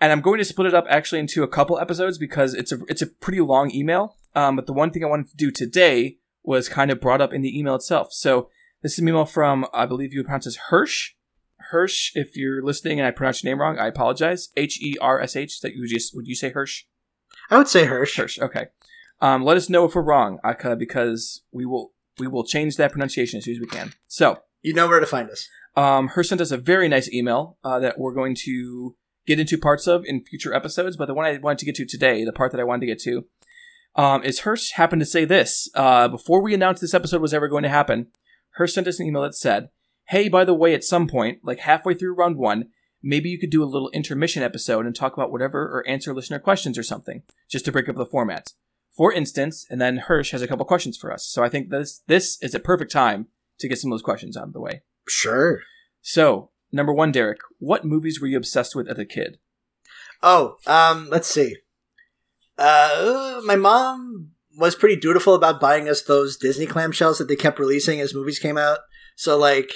and I'm going to split it up actually into a couple episodes because it's a it's a pretty long email. Um, but the one thing I wanted to do today was kind of brought up in the email itself. So this is an email from I believe you pronounce as Hersh. Hersh, if you're listening and I pronounce your name wrong, I apologize. H E R S H. That you just would you say Hersh? I would say Hersh. Hersh. Okay. Um, let us know if we're wrong, Aka, because we will we will change that pronunciation as soon as we can. So You know where to find us. um, her sent us a very nice email uh, that we're going to get into parts of in future episodes. But the one I wanted to get to today, the part that I wanted to get to, um, is Hersh happened to say this uh, before we announced this episode was ever going to happen. Hersh sent us an email that said, "Hey, by the way, at some point, like halfway through round one, maybe you could do a little intermission episode and talk about whatever or answer listener questions or something, just to break up the format." For instance, and then Hersh has a couple questions for us. So I think this this is a perfect time to get some of those questions out of the way. Sure. So, number one, Derek, what movies were you obsessed with as a kid? Oh, um, let's see. Uh, my mom was pretty dutiful about buying us those Disney clamshells that they kept releasing as movies came out. So like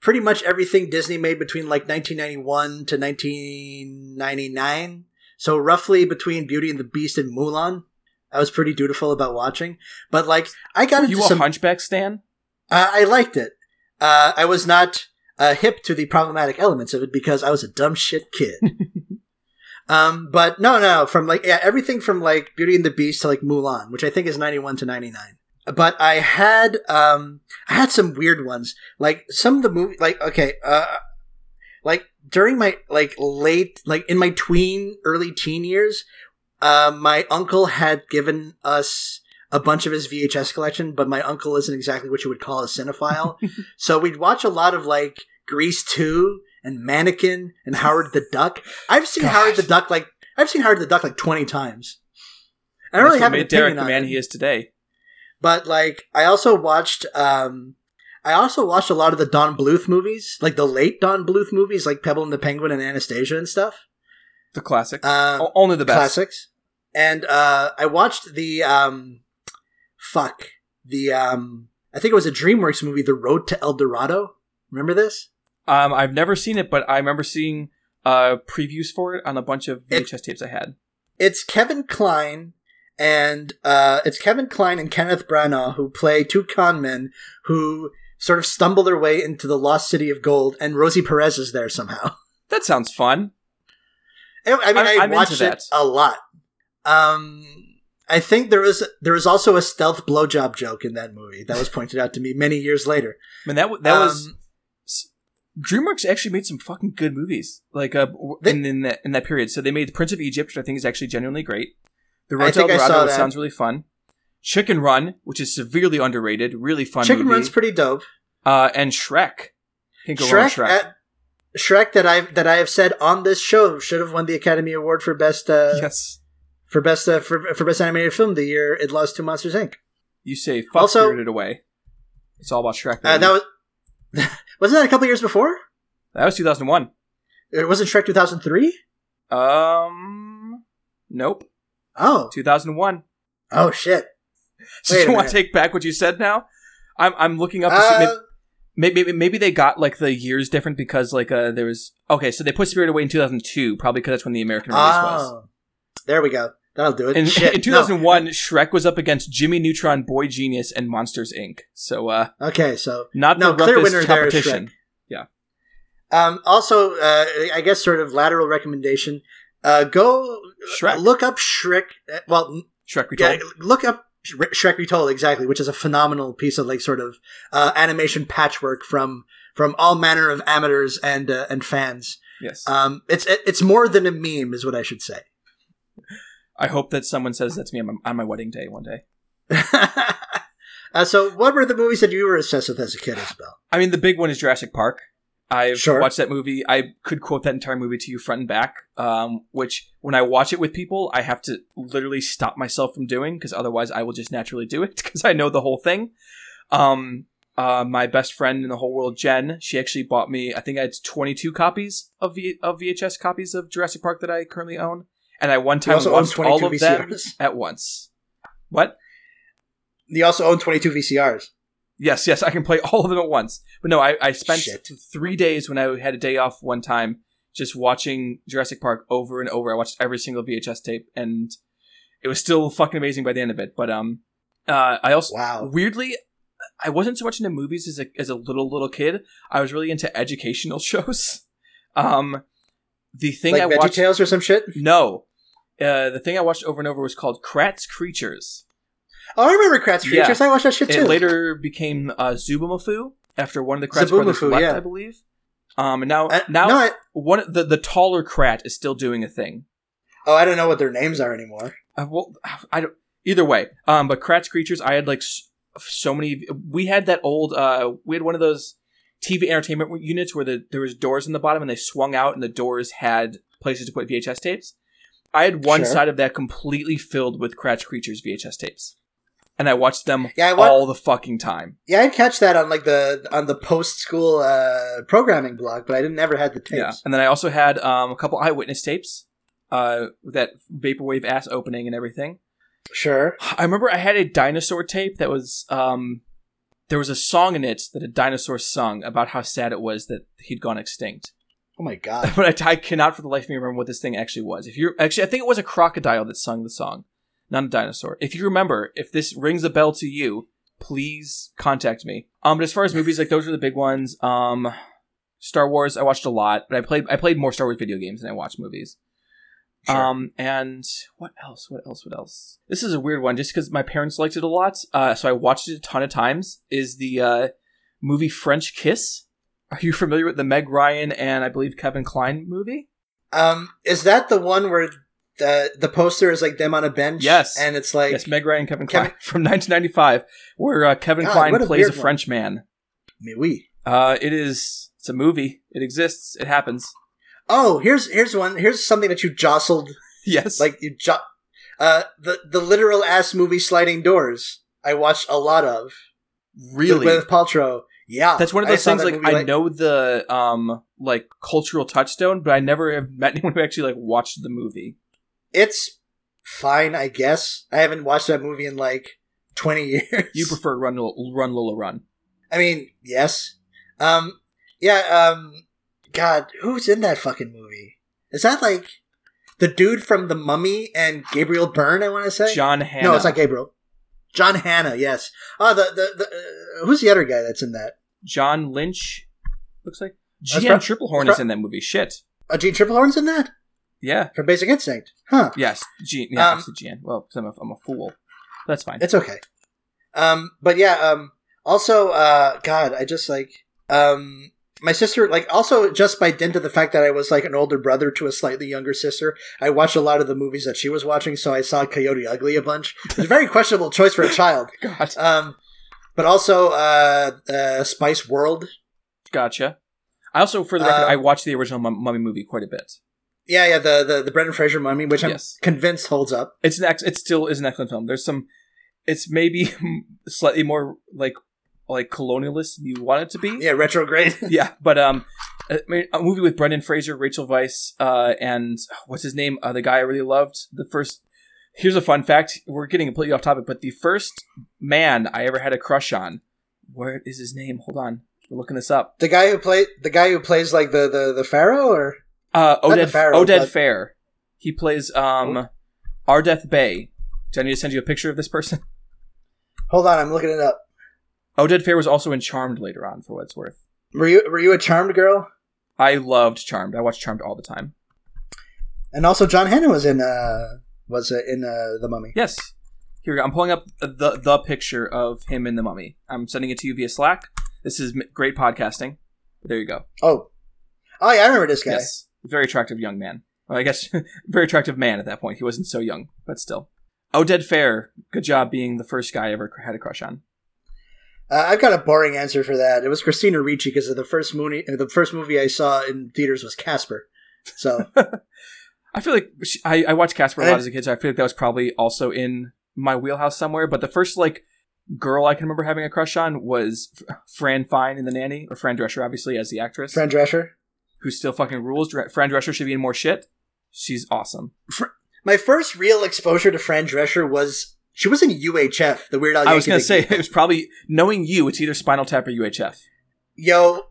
pretty much everything Disney made between like 1991 to 1999. So roughly between Beauty and the Beast and Mulan, I was pretty dutiful about watching. But like I got Were into you a some. Hunchback stan? Uh, I liked it. Uh, I was not uh, hip to the problematic elements of it because I was a dumb shit kid. um, but no, no, from like yeah, everything from like Beauty and the Beast to like Mulan, which I think is ninety one to ninety nine. But I had um, I had some weird ones. Like some of the movie, like okay, uh, like during my like late, like in my tween, early teen years, uh, my uncle had given us a bunch of his VHS collection, but my uncle isn't exactly what you would call a cinephile. so we'd watch a lot of like Grease 2 and Mannequin and Howard the Duck. I've seen God. Howard the Duck like I've seen Howard the Duck like 20 times. I don't really have an made Derek the man it. he is today. But like I also watched um I also watched a lot of the Don Bluth movies, like the late Don Bluth movies like Pebble and the Penguin and Anastasia and stuff. The classics. Um, O- Only the best. classics. And uh, I watched the um, fuck the um, I think it was a DreamWorks movie, The Road to El Dorado. Remember this? Um, I've never seen it, but I remember seeing uh, previews for it on a bunch of It- VHS tapes I had. It's Kevin Kline and uh, it's Kevin Kline and Kenneth Branagh who play two con men who sort of stumble their way into the lost city of gold, and Rosie Perez is there somehow. That sounds fun. I I mean, I I'm watched it that. a lot. Um, I think there was there was also a stealth blowjob joke in that movie that was pointed out to me many years later. I mean, that that was Um, s- DreamWorks actually made some fucking good movies, like uh, They- in in that in that period. So they made Prince of Egypt, which I think is actually genuinely great. The I Road to El I Dorado that. sounds really fun. Chicken Run, which is severely underrated, really fun Chicken movie. Run's pretty dope. uh, and Shrek. Can't go wrong Shrek, Shrek. at- Shrek that I that I have said on this show should have won the Academy Award for best uh, yes, for best uh, for, for best animated film the year it lost to Monsters Inc. you say fuck Also- Spirited Away. It's all about Shrek. Uh, that was wasn't that a couple years before? that was 2001. It wasn't Shrek two thousand three. Um, nope, Oh 2001. oh shit! So you want to take back what you said now? I'm I'm looking up see. Uh, Maybe, maybe maybe they got like the years different because like uh there was okay so they put Spirit Away in 2002 probably because that's when the American release was. oh, there we go. That'll do it. In, Shit, in 2001, Shrek was up against Jimmy Neutron, Boy Genius, and Monsters Inc. So uh Okay, so not No, the clear winner there is competition. Um, also, uh, I guess sort of lateral recommendation. Uh, go Shrek. look up Shrek. uh, Well, Shrek yeah, Retold. look up Shrek Retold exactly, which is a phenomenal piece of like sort of uh, animation patchwork from from all manner of amateurs and uh, and fans. Yes. Um, it's it, it's more than a meme, is what I should say. I hope that someone says that to me on my, on my wedding day one day. uh, so, what were the movies that you were obsessed with as a kid, Isabel? I mean, the big one is Jurassic Park. I've Sure. watched that movie. I could quote that entire movie to you front and back. Um, which when I watch it with people, I have to literally stop myself from doing because otherwise I will just naturally do it because I know the whole thing. Um, uh, my best friend in the whole world, Jen, she actually bought me. I think I had 22 copies of v- of VHS copies of Jurassic Park that I currently own, and I one time watched all 22 of them at once. What? You also own twenty two VCRs. Yes, yes, I can play all of them at once. But no, I, I spent Shit. three days when I had a day off one time just watching Jurassic Park over and over. I watched every single VHS tape, and it was still fucking amazing by the end of it. But um, uh, I also Wow. weirdly, I wasn't so much into movies as a as a little little kid. I was really into educational shows. Um, the thing Like I watched, Tales or some shit. no, uh, the thing I watched over and over was called Kratts' Creatures. Oh, I remember Kratts' Yeah. Creatures. I watched that shit too. It later became uh, Zoboomafoo after one of the Kratz brothers Zoboomafoo, left, yeah. I believe. Um, and now Uh, now no, I, one the the taller Kratt is still doing a thing. oh, I don't know what their names are anymore. Uh, well, I don't. Either way, um, but Kratts' creatures, I had like so many. We had that old. Uh, we had one of those TV entertainment units where the, there was doors in the bottom and they swung out, and the doors had places to put VHS tapes. I had one Sure. side of that completely filled with Kratts' creatures VHS tapes, and I watched them Yeah, I wa- all the fucking time. Yeah, I'd catch that on like the on the post school uh, programming blog, but I didn't ever had the tapes. Yeah, and then I also had um, a couple eyewitness tapes. uh, that vaporwave ass opening and everything. Sure. I remember I had a dinosaur tape that was um, there was a song in it that a dinosaur sung about how sad it was that he'd gone extinct. Oh my god. but I, I cannot for the life of me remember what this thing actually was. If you're actually, I think it was a crocodile that sung the song, not a dinosaur. If you remember, if this rings a bell to you, please contact me. Um, but as far as movies, like those are the big ones. Um, Star Wars, I watched a lot, but I played I played more Star Wars video games than I watched movies. Sure. Um, and what else? What else? What else? This is a weird one, just because my parents liked it a lot. Uh, so I watched it a ton of times. Is the uh, movie French Kiss? Are you familiar with the Meg Ryan and I believe Kevin Kline movie? Um, is that the one where the the poster is like them on a bench? Yes. and it's like yes, Meg Ryan and Kevin Kevin- Kline from 1995, where uh, Kevin God, Kline a plays a weird one. French man. Mais oui. Uh, it is. It's a movie. It exists. It happens. Oh, here's here's one. Here's something that you jostled Yes. like you jo- uh the the literal ass movie Sliding Doors. I watched a lot of really. with, Paltrow. Yeah, That's one of those saw things. Like movie, I know the um like cultural touchstone, but I never have met anyone who actually like watched the movie. It's fine, I guess. I haven't watched that movie in like twenty years. You prefer Run Run Lola Run? I mean, yes. Um, yeah. Um, God, who's in that fucking movie? Is that like the dude from The Mummy and Gabriel Byrne? I want to say. John Hannah. No, it's not Gabriel. John Hannah. Yes. Oh, the the, the uh, who's the other guy that's in that? John Lynch. Looks like That's Gian prob- Tripplehorn that's is in that movie. Shit. Uh, Gene Tripplehorn's in that Yeah. from Basic Instinct. Huh. Yes. Gian. Yeah. Um, Gian. Well, I'm a, I'm a fool. That's fine. It's okay. Um, but yeah. Um, also, uh, God, I just like um. My sister, like, also just by dint of the fact that I was like an older brother to a slightly younger sister, I watched a lot of the movies that she was watching, so I saw Coyote Ugly a bunch. It's a very questionable choice for a child. God. Um, but also uh, uh, Spice World. Gotcha. I also, for the record, Uh, I watched the original Mummy movie quite a bit. Yeah, yeah, the the, the Brendan Fraser Mummy, which I'm Yes. convinced holds up. It's an ex- it still is an excellent film. There's some it's maybe slightly more like like colonialist than you want it to be. Yeah, retrograde. Yeah, but um I mean, a movie with Brendan Fraser, Rachel Weisz, uh, and what's his name? Uh, the guy I really loved. The first. Here's a fun fact. We're getting completely off topic, but the first man I ever had a crush on. Where is his name? Hold on, we're looking this up. the guy who played the guy who plays like the the the pharaoh, or Uh, Oded, Pharaoh, Oded but- Fair. He plays um, Ardeth Bay. Do I need to send you a picture of this person? hold on, I'm looking it up. Oded Fehr was also in Charmed later on, for what it's worth. Were you were you a charmed girl? I loved Charmed. I watched Charmed all the time. And also, John Hannah was in uh was uh, in uh, the Mummy. Yes. Here we go. I'm pulling up the the picture of him in the Mummy. I'm sending it to you via Slack. This is great podcasting. There you go. Oh, oh yeah, I remember this guy. Yes, very attractive young man. Well, I guess very attractive man at that point. He wasn't so young, but still. Oded Fehr. Good job being the first guy I ever had a crush on. Uh, I've got a boring answer for that. It was Christina Ricci because the first movie. The first movie I saw in theaters was Casper. So I feel like she, I, I watched Casper a lot as a kid, so I feel like that was probably also in my wheelhouse somewhere. But the first like girl I can remember having a crush on was Fran Fine in The Nanny, or Fran Drescher, obviously as the actress, Fran Drescher. Who still fucking rules. Dre- Fran Drescher should be in more shit. She's awesome. My first real exposure to Fran Drescher was she was in UHF, the Weird Al. I was gonna say it was probably knowing you. It's either Spinal Tap or UHF. yo,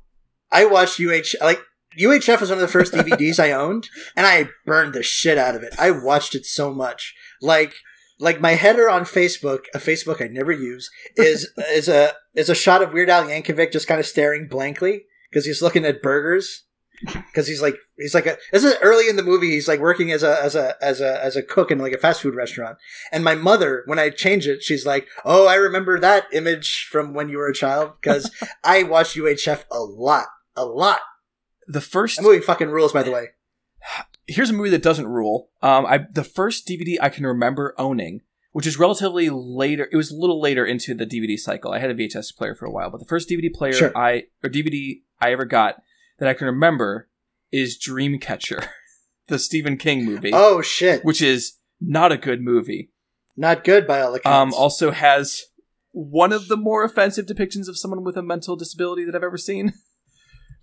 I watched UH like UHF was one of the first DVDs I owned, and I burned the shit out of it. I watched it so much, like like my header on Facebook, a Facebook I never use, is is a is a shot of Weird Al Yankovic just kind of staring blankly because he's looking at burgers. Because he's like he's like a this is early in the movie. He's like working as a as a as a as a cook in like a fast food restaurant. And my mother, when I change it, she's like, "Oh, I remember that image from when you were a child." Because I watched UHF a lot, a lot. The first That movie fucking rules, by the way. here's a movie that doesn't rule. Um, I the first DVD I can remember owning, which is relatively later. It was a little later into the DVD cycle. I had a VHS player for a while, but the first DVD player Sure. I or DVD I ever got that I can remember is Dreamcatcher, the Stephen King movie, Oh shit! which is not a good movie. Not good by all Um, also has one of the more offensive depictions of someone with a mental disability that I've ever seen.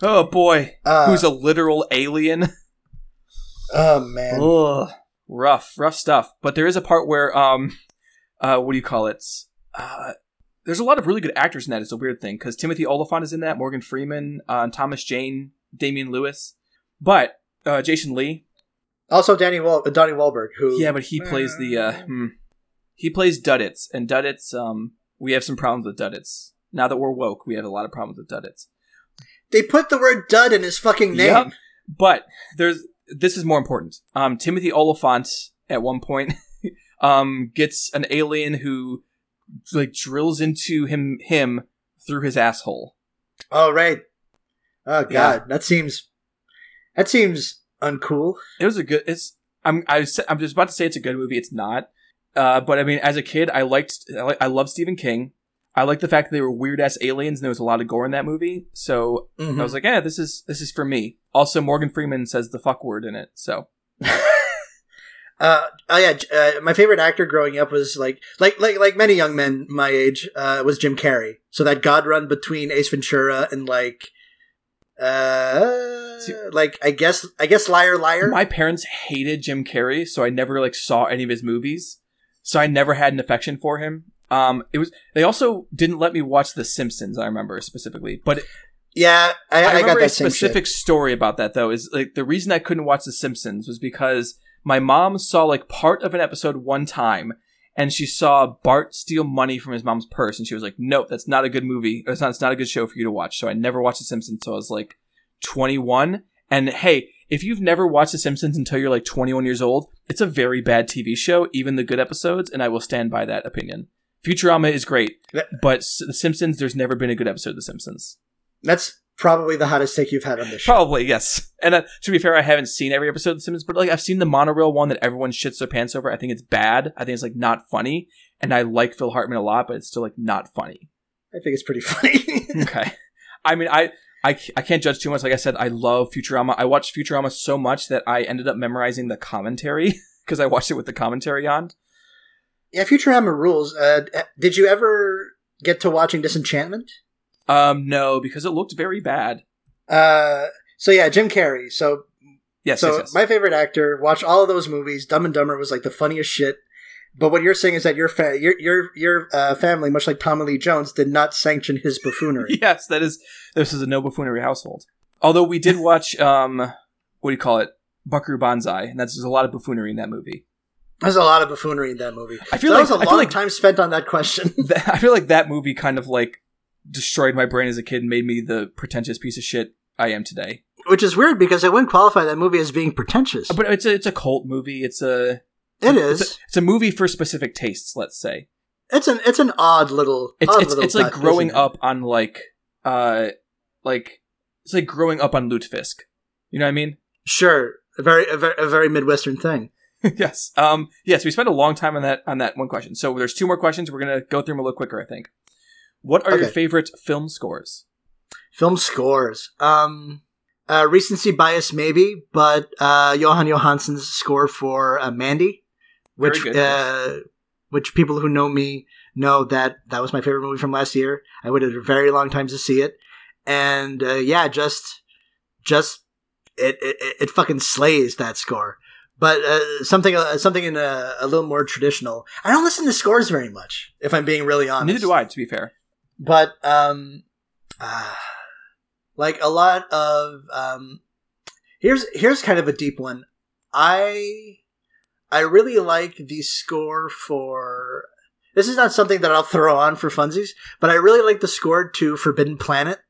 Oh boy, Uh, who's a literal alien? Oh man. Ugh, rough, rough stuff. But there is a part where, um, uh, what do you call it? Uh, there's a lot of really good actors in that. It's a weird thing because Timothy Olyphant is in that, Morgan Freeman, uh, Thomas Jane, Damian Lewis, but uh, Jason Lee. Also, Danny Wal- Donnie Wahlberg, who Yeah, but he plays the uh, hmm, he plays Duddits, and Duddits. Um, we have some problems with Duddits. Now that we're woke, we have a lot of problems with Duddits. they put the word "dud" in his fucking name. Yep. But there's this is more important. Um, Timothy Olyphant at one point um gets an alien who like drills into him him through his asshole. Oh right. Oh god, Yeah. that seems that seems uncool. It was a good. It's I'm I was, I'm just about to say it's a good movie. It's not. Uh, but I mean, as a kid, I liked I, li- I love Stephen King. I like the fact that they were weird ass aliens and there was a lot of gore in that movie. So Mhm. I was like, yeah, this is this is for me. Also, Morgan Freeman says the fuck word in it. So Uh, oh yeah, uh, my favorite actor growing up was like like like like many young men my age uh, was Jim Carrey. So that God run between Ace Ventura and like uh like I guess I guess Liar Liar. My parents hated Jim Carrey, so I never like saw any of his movies. So I never had an affection for him. Um, it was they also didn't let me watch The Simpsons. I remember specifically, but yeah, I, I, I, got remember that a same specific story about that though. Is like the reason I couldn't watch The Simpsons was because my mom saw like part of an episode one time, and she saw Bart steal money from his mom's purse, and she was like, "Nope, that's not a good movie. It's not. It's not a good show for you to watch." So I never watched The Simpsons until I was like twenty one. And hey, if you've never watched The Simpsons until you're like 21 years old, it's a very bad TV show, even the good episodes, and I will stand by that opinion. Futurama is great, but The Simpsons, there's never been a good episode of The Simpsons. That's probably the hottest take you've had on this show. Probably, yes. And uh, to be fair, I haven't seen every episode of The Simpsons, but like I've seen the monorail one that everyone shits their pants over. I think it's bad. I think it's like not funny, and I like Phil Hartman a lot, but it's still like not funny. I think it's pretty funny. Okay. I mean, I, I, I can't judge too much. Like I said, I love Futurama. I watched Futurama so much that I ended up memorizing the commentary because I watched it with the commentary on. yeah, Futurama rules. Uh, did you ever get to watching Disenchantment? Um, no, because it looked very bad. Uh, so yeah, Jim Carrey. So Yes, so yes, yes. my favorite actor. Watch all of those movies. Dumb and Dumber was like the funniest shit. But what you're saying is that your fa- your your your uh, family, much like Tommy Lee Jones, did not sanction his buffoonery. yes, that is. This is a no buffoonery household. Although we did watch, um, what do you call it, Buckaroo Banzai, and that's there's a lot of buffoonery in that movie. There's a lot of buffoonery in that movie. I feel So like- that was a I long like- time spent on that question. That- I feel like that movie kind of like destroyed my brain as a kid and made me the pretentious piece of shit I am today. Which is weird because I wouldn't qualify that movie as being pretentious. But it's a it's a cult movie. It's a it it's a, it's a movie for specific tastes. Let's say It's an it's an odd little. it's odd it's, little it's like growing up on like uh like it's like growing up on Lutefisk. You know what I mean? Sure, a very a very, a very midwestern thing. yes. Um. Yes. We spent a long time on that on that one question. So there's two more questions. We're gonna go through them a little quicker. I think. What are your favorite film scores? Film scores. Um, uh, recency bias maybe, but uh, Jóhann Jóhannsson's score for uh, Mandy, which uh, which people who know me know that that was my favorite movie from last year. I waited a very long time to see it, and uh, yeah, just just it, it it- it fucking slays that score. But uh, something uh, something in a, a little more traditional. I don't listen to scores very much, if I'm being really honest Neither do I. To be fair. But um uh, like a lot of um here's here's kind of a deep one i i really like the score for this is not something that i'll throw on for funsies but i really like the score to forbidden planet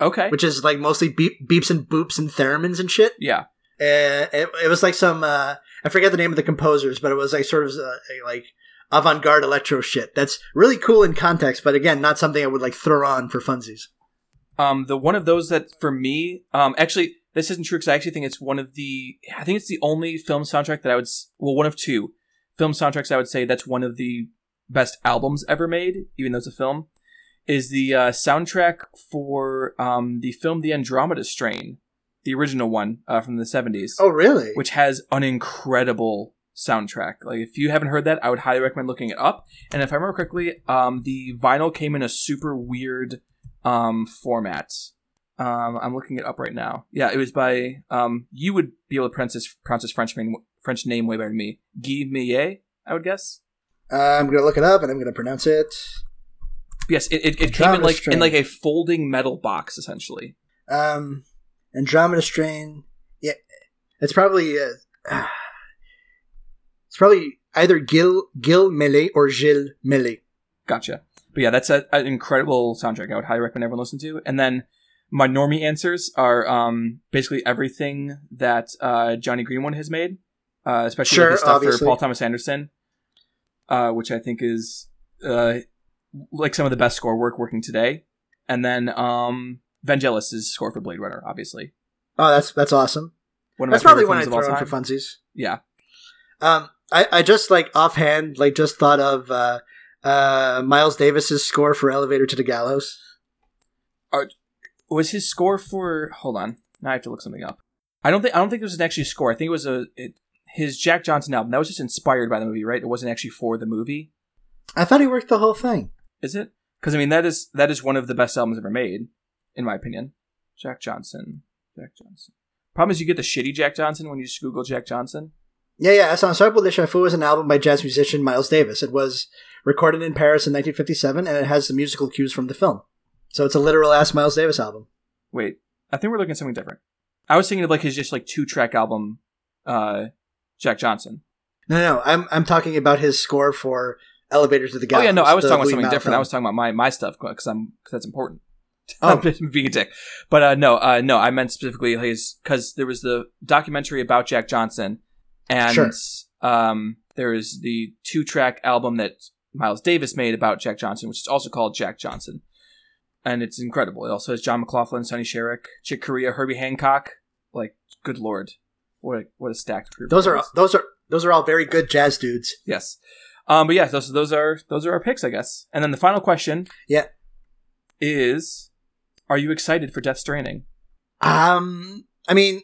Okay. which is like mostly beep, beeps and boops and theremins and shit yeah. uh, it, it was like some uh, I forget the name of the composers, but it was like sort of uh, like avant-garde electro shit. That's really cool in context, but again, not something I would like throw on for funsies. Um, the one of those that for me, um, actually, this isn't true because I actually think it's one of the, I think it's the only film soundtrack that I would, well, one of two film soundtracks I would say that's one of the best albums ever made, even though it's a film, is the uh, soundtrack for um, the film The Andromeda Strain, the original one uh, from the 70s, Oh, really? which has an incredible soundtrack. Like, if you haven't heard that, I would highly recommend looking it up. And if I remember correctly, um, the vinyl came in a super weird um, format. Um, I'm looking it up right now. Yeah, it was by. Um, you would be able to pronounce his, pronounce his French name, French name way better than me. Guy Millet, I would guess. Uh, I'm gonna look it up and I'm gonna pronounce it. Yes, it, it, it came in like Strain. in like a folding metal box, essentially. Um, Andromeda Strain. Yeah, it's probably uh, it's probably either Gil Gil Mellé or Gil Mellé. Gotcha. But yeah, that's a, an incredible soundtrack. I would highly recommend everyone listen to. And then my normie answers are um, basically everything that uh, Jonny Greenwood has made, uh, especially Sure, his stuff obviously. for Paul Thomas Anderson, uh, which I think is uh, like some of the best score work working today. And then um, Vangelis' score for Blade Runner, obviously. Oh, that's that's awesome. One of That's my probably one of throw all in time. for funsies. Yeah. Um, I, I just like offhand, like just thought of uh, uh, Miles Davis's score for Elevator to the Gallows. was his score for hold on now i have to look something up. I don't think i don't think it was an actually score i think it was a it, his jack johnson album that was just inspired by the movie right? It wasn't actually for the movie? I thought he worked the whole thing. is it? Because i mean that is that is one of the best albums ever made in my opinion. Jack johnson jack johnson. Problem is you get the shitty jack johnson when you just google jack johnson Yeah, yeah. Sans Ensemble de Chapeau is an album by jazz musician Miles Davis. It was recorded in Paris in 1957, and it has the musical cues from the film. So it's a literal ass Miles Davis album. wait i think we're looking at something different i was thinking of like his just like two track album uh jack johnson No, no, I'm I'm talking about his score for Elevator to the Gallows. oh yeah no i was talking about something different i was talking about my my stuff because i'm because that's important Oh. I'm being a dick. But uh, no, uh, no, I meant specifically his because there was the documentary about Jack Johnson, and Sure. um, there is the two track album that Miles Davis made about Jack Johnson, which is also called Jack Johnson, and it's incredible. It also has John McLaughlin, Sonny Sharrock, Chick Corea, Herbie Hancock. Like, good lord, what a, what a stacked group. Those are is. those are those are all very good jazz dudes. yes. Um, but yeah, those those are those are our picks, I guess. And then the final question, Yeah. is are you excited for Death Stranding? Um, I mean,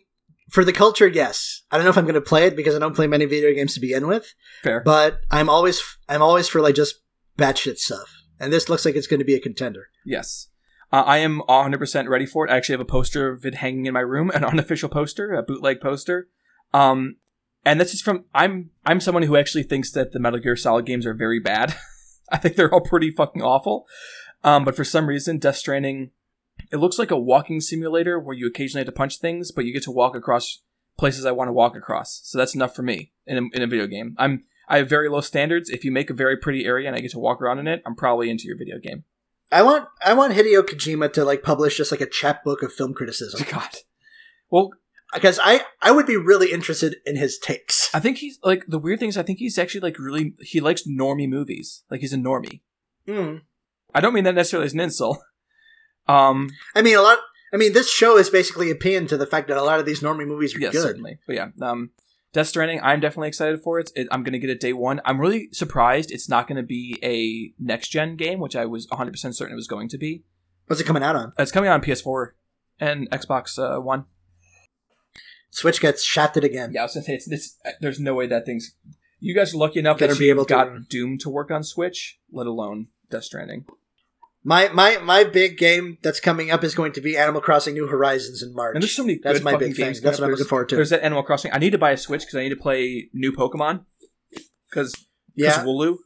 for the culture, yes. I don't know if I'm going to play it because I don't play many video games to begin with. Fair. But I'm always I'm always for like just batshit stuff, and this looks like it's going to be a contender. Yes. Uh, I am 100% ready for it. I actually have a poster of it hanging in my room, an unofficial poster, a bootleg poster. Um, and this is from I'm I'm someone who actually thinks that the Metal Gear Solid games are very bad. I think they're all pretty fucking awful. Um, but for some reason, Death Stranding, it looks like a walking simulator where you occasionally have to punch things, but you get to walk across places I want to walk across. So that's enough for me in a, in a video game. I'm I have very low standards. If you make a very pretty area and I get to walk around in it, I'm probably into your video game. I want I want Hideo Kojima to like publish just like a chapbook of film criticism God. Well, because I I would be really interested in his takes. I think he's like the weird thing is I think he's actually like really he likes normie movies. Like he's a normie. Hmm. I don't mean that necessarily as an insult. Um, I mean, a lot. I mean, this show is basically a pin to the fact that a lot of these normie movies are yes, good. certainly. But yeah, um, Death Stranding. I'm definitely excited for it. it I'm going to get it day one. I'm really surprised it's not going to be a next gen game, which I was 100 percent certain it was going to be. What's it coming out on? It's coming out on PS4 and Xbox uh, One. Switch gets shafted again. Yeah, I was gonna say it's, it's there's no way that thing's. You guys are lucky enough that be you able got run. Doom to work on Switch, let alone Death Stranding. My my my big game that's coming up is going to be Animal Crossing: New Horizons in March. And there's so many That's good my big thing. games. That's what I'm looking forward to. There's that Animal Crossing. I need to buy a Switch because I need to play new Pokemon. Because yeah, Wooloo.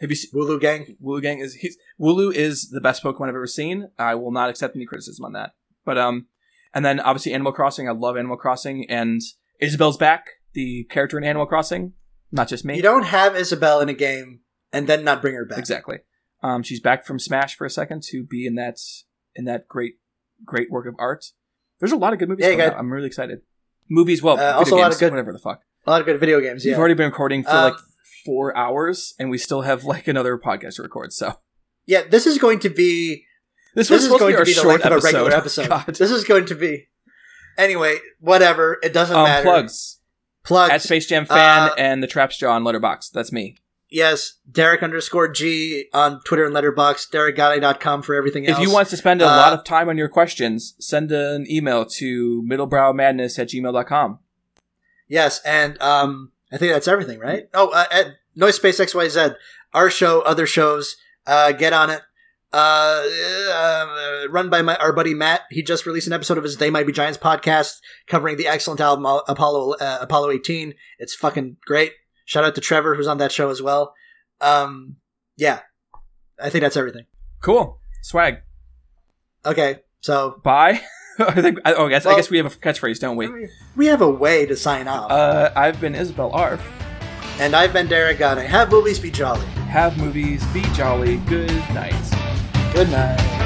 Have you seen Wooloo Gang. Wooloo Gang is he's Wooloo is the best Pokemon I've ever seen. I will not accept any criticism on that. But um, and then obviously Animal Crossing. I love Animal Crossing, and Isabel's back, the character in Animal Crossing, not just me. You don't have Isabel in a game and then not bring her back. Exactly. Um, she's back from Smash for a second to be in that in that great great work of art. There's a lot of good movies Yeah, got- out. I'm really excited. Movies, well, Uh, also a lot of good- whatever the fuck. A lot of good video games. Yeah. We've already been recording for Um, like four hours, and we still have like another podcast to record. So yeah, this is going to be this this was is going to to be be the short length of a episode. regular episode. God. This is going to be anyway. Whatever. It doesn't Um, matter. plugs Plugs. at Space Jam fan Uh, and the Traps Jaw on Letterboxd. That's me. Yes, Derek underscore G on Twitter and Letterboxd. DerekGalley.com for everything else. If you want to spend a Uh, lot of time on your questions, send an email to middlebrowmadness at gmail.com. Yes, and um, I think that's everything, right? Oh, uh, at Noise Space XYZ, our show, other shows, uh, get on it. Uh, uh, run by my our buddy Matt. He just released an episode of his They Might Be Giants podcast covering the excellent album Apollo uh, Apollo 18. It's fucking great. Shout out to Trevor who's on that show as well. Um, yeah, I think that's everything. Cool. Swag. Okay, so Bye. I think. I, oh, I guess, I guess we have a catchphrase, don't we? we have a way to sign off. Uh, I've been Isabel Arf. and I've been Derek Goddard. Have movies be jolly. Have movies. Be jolly. Good night. Good night.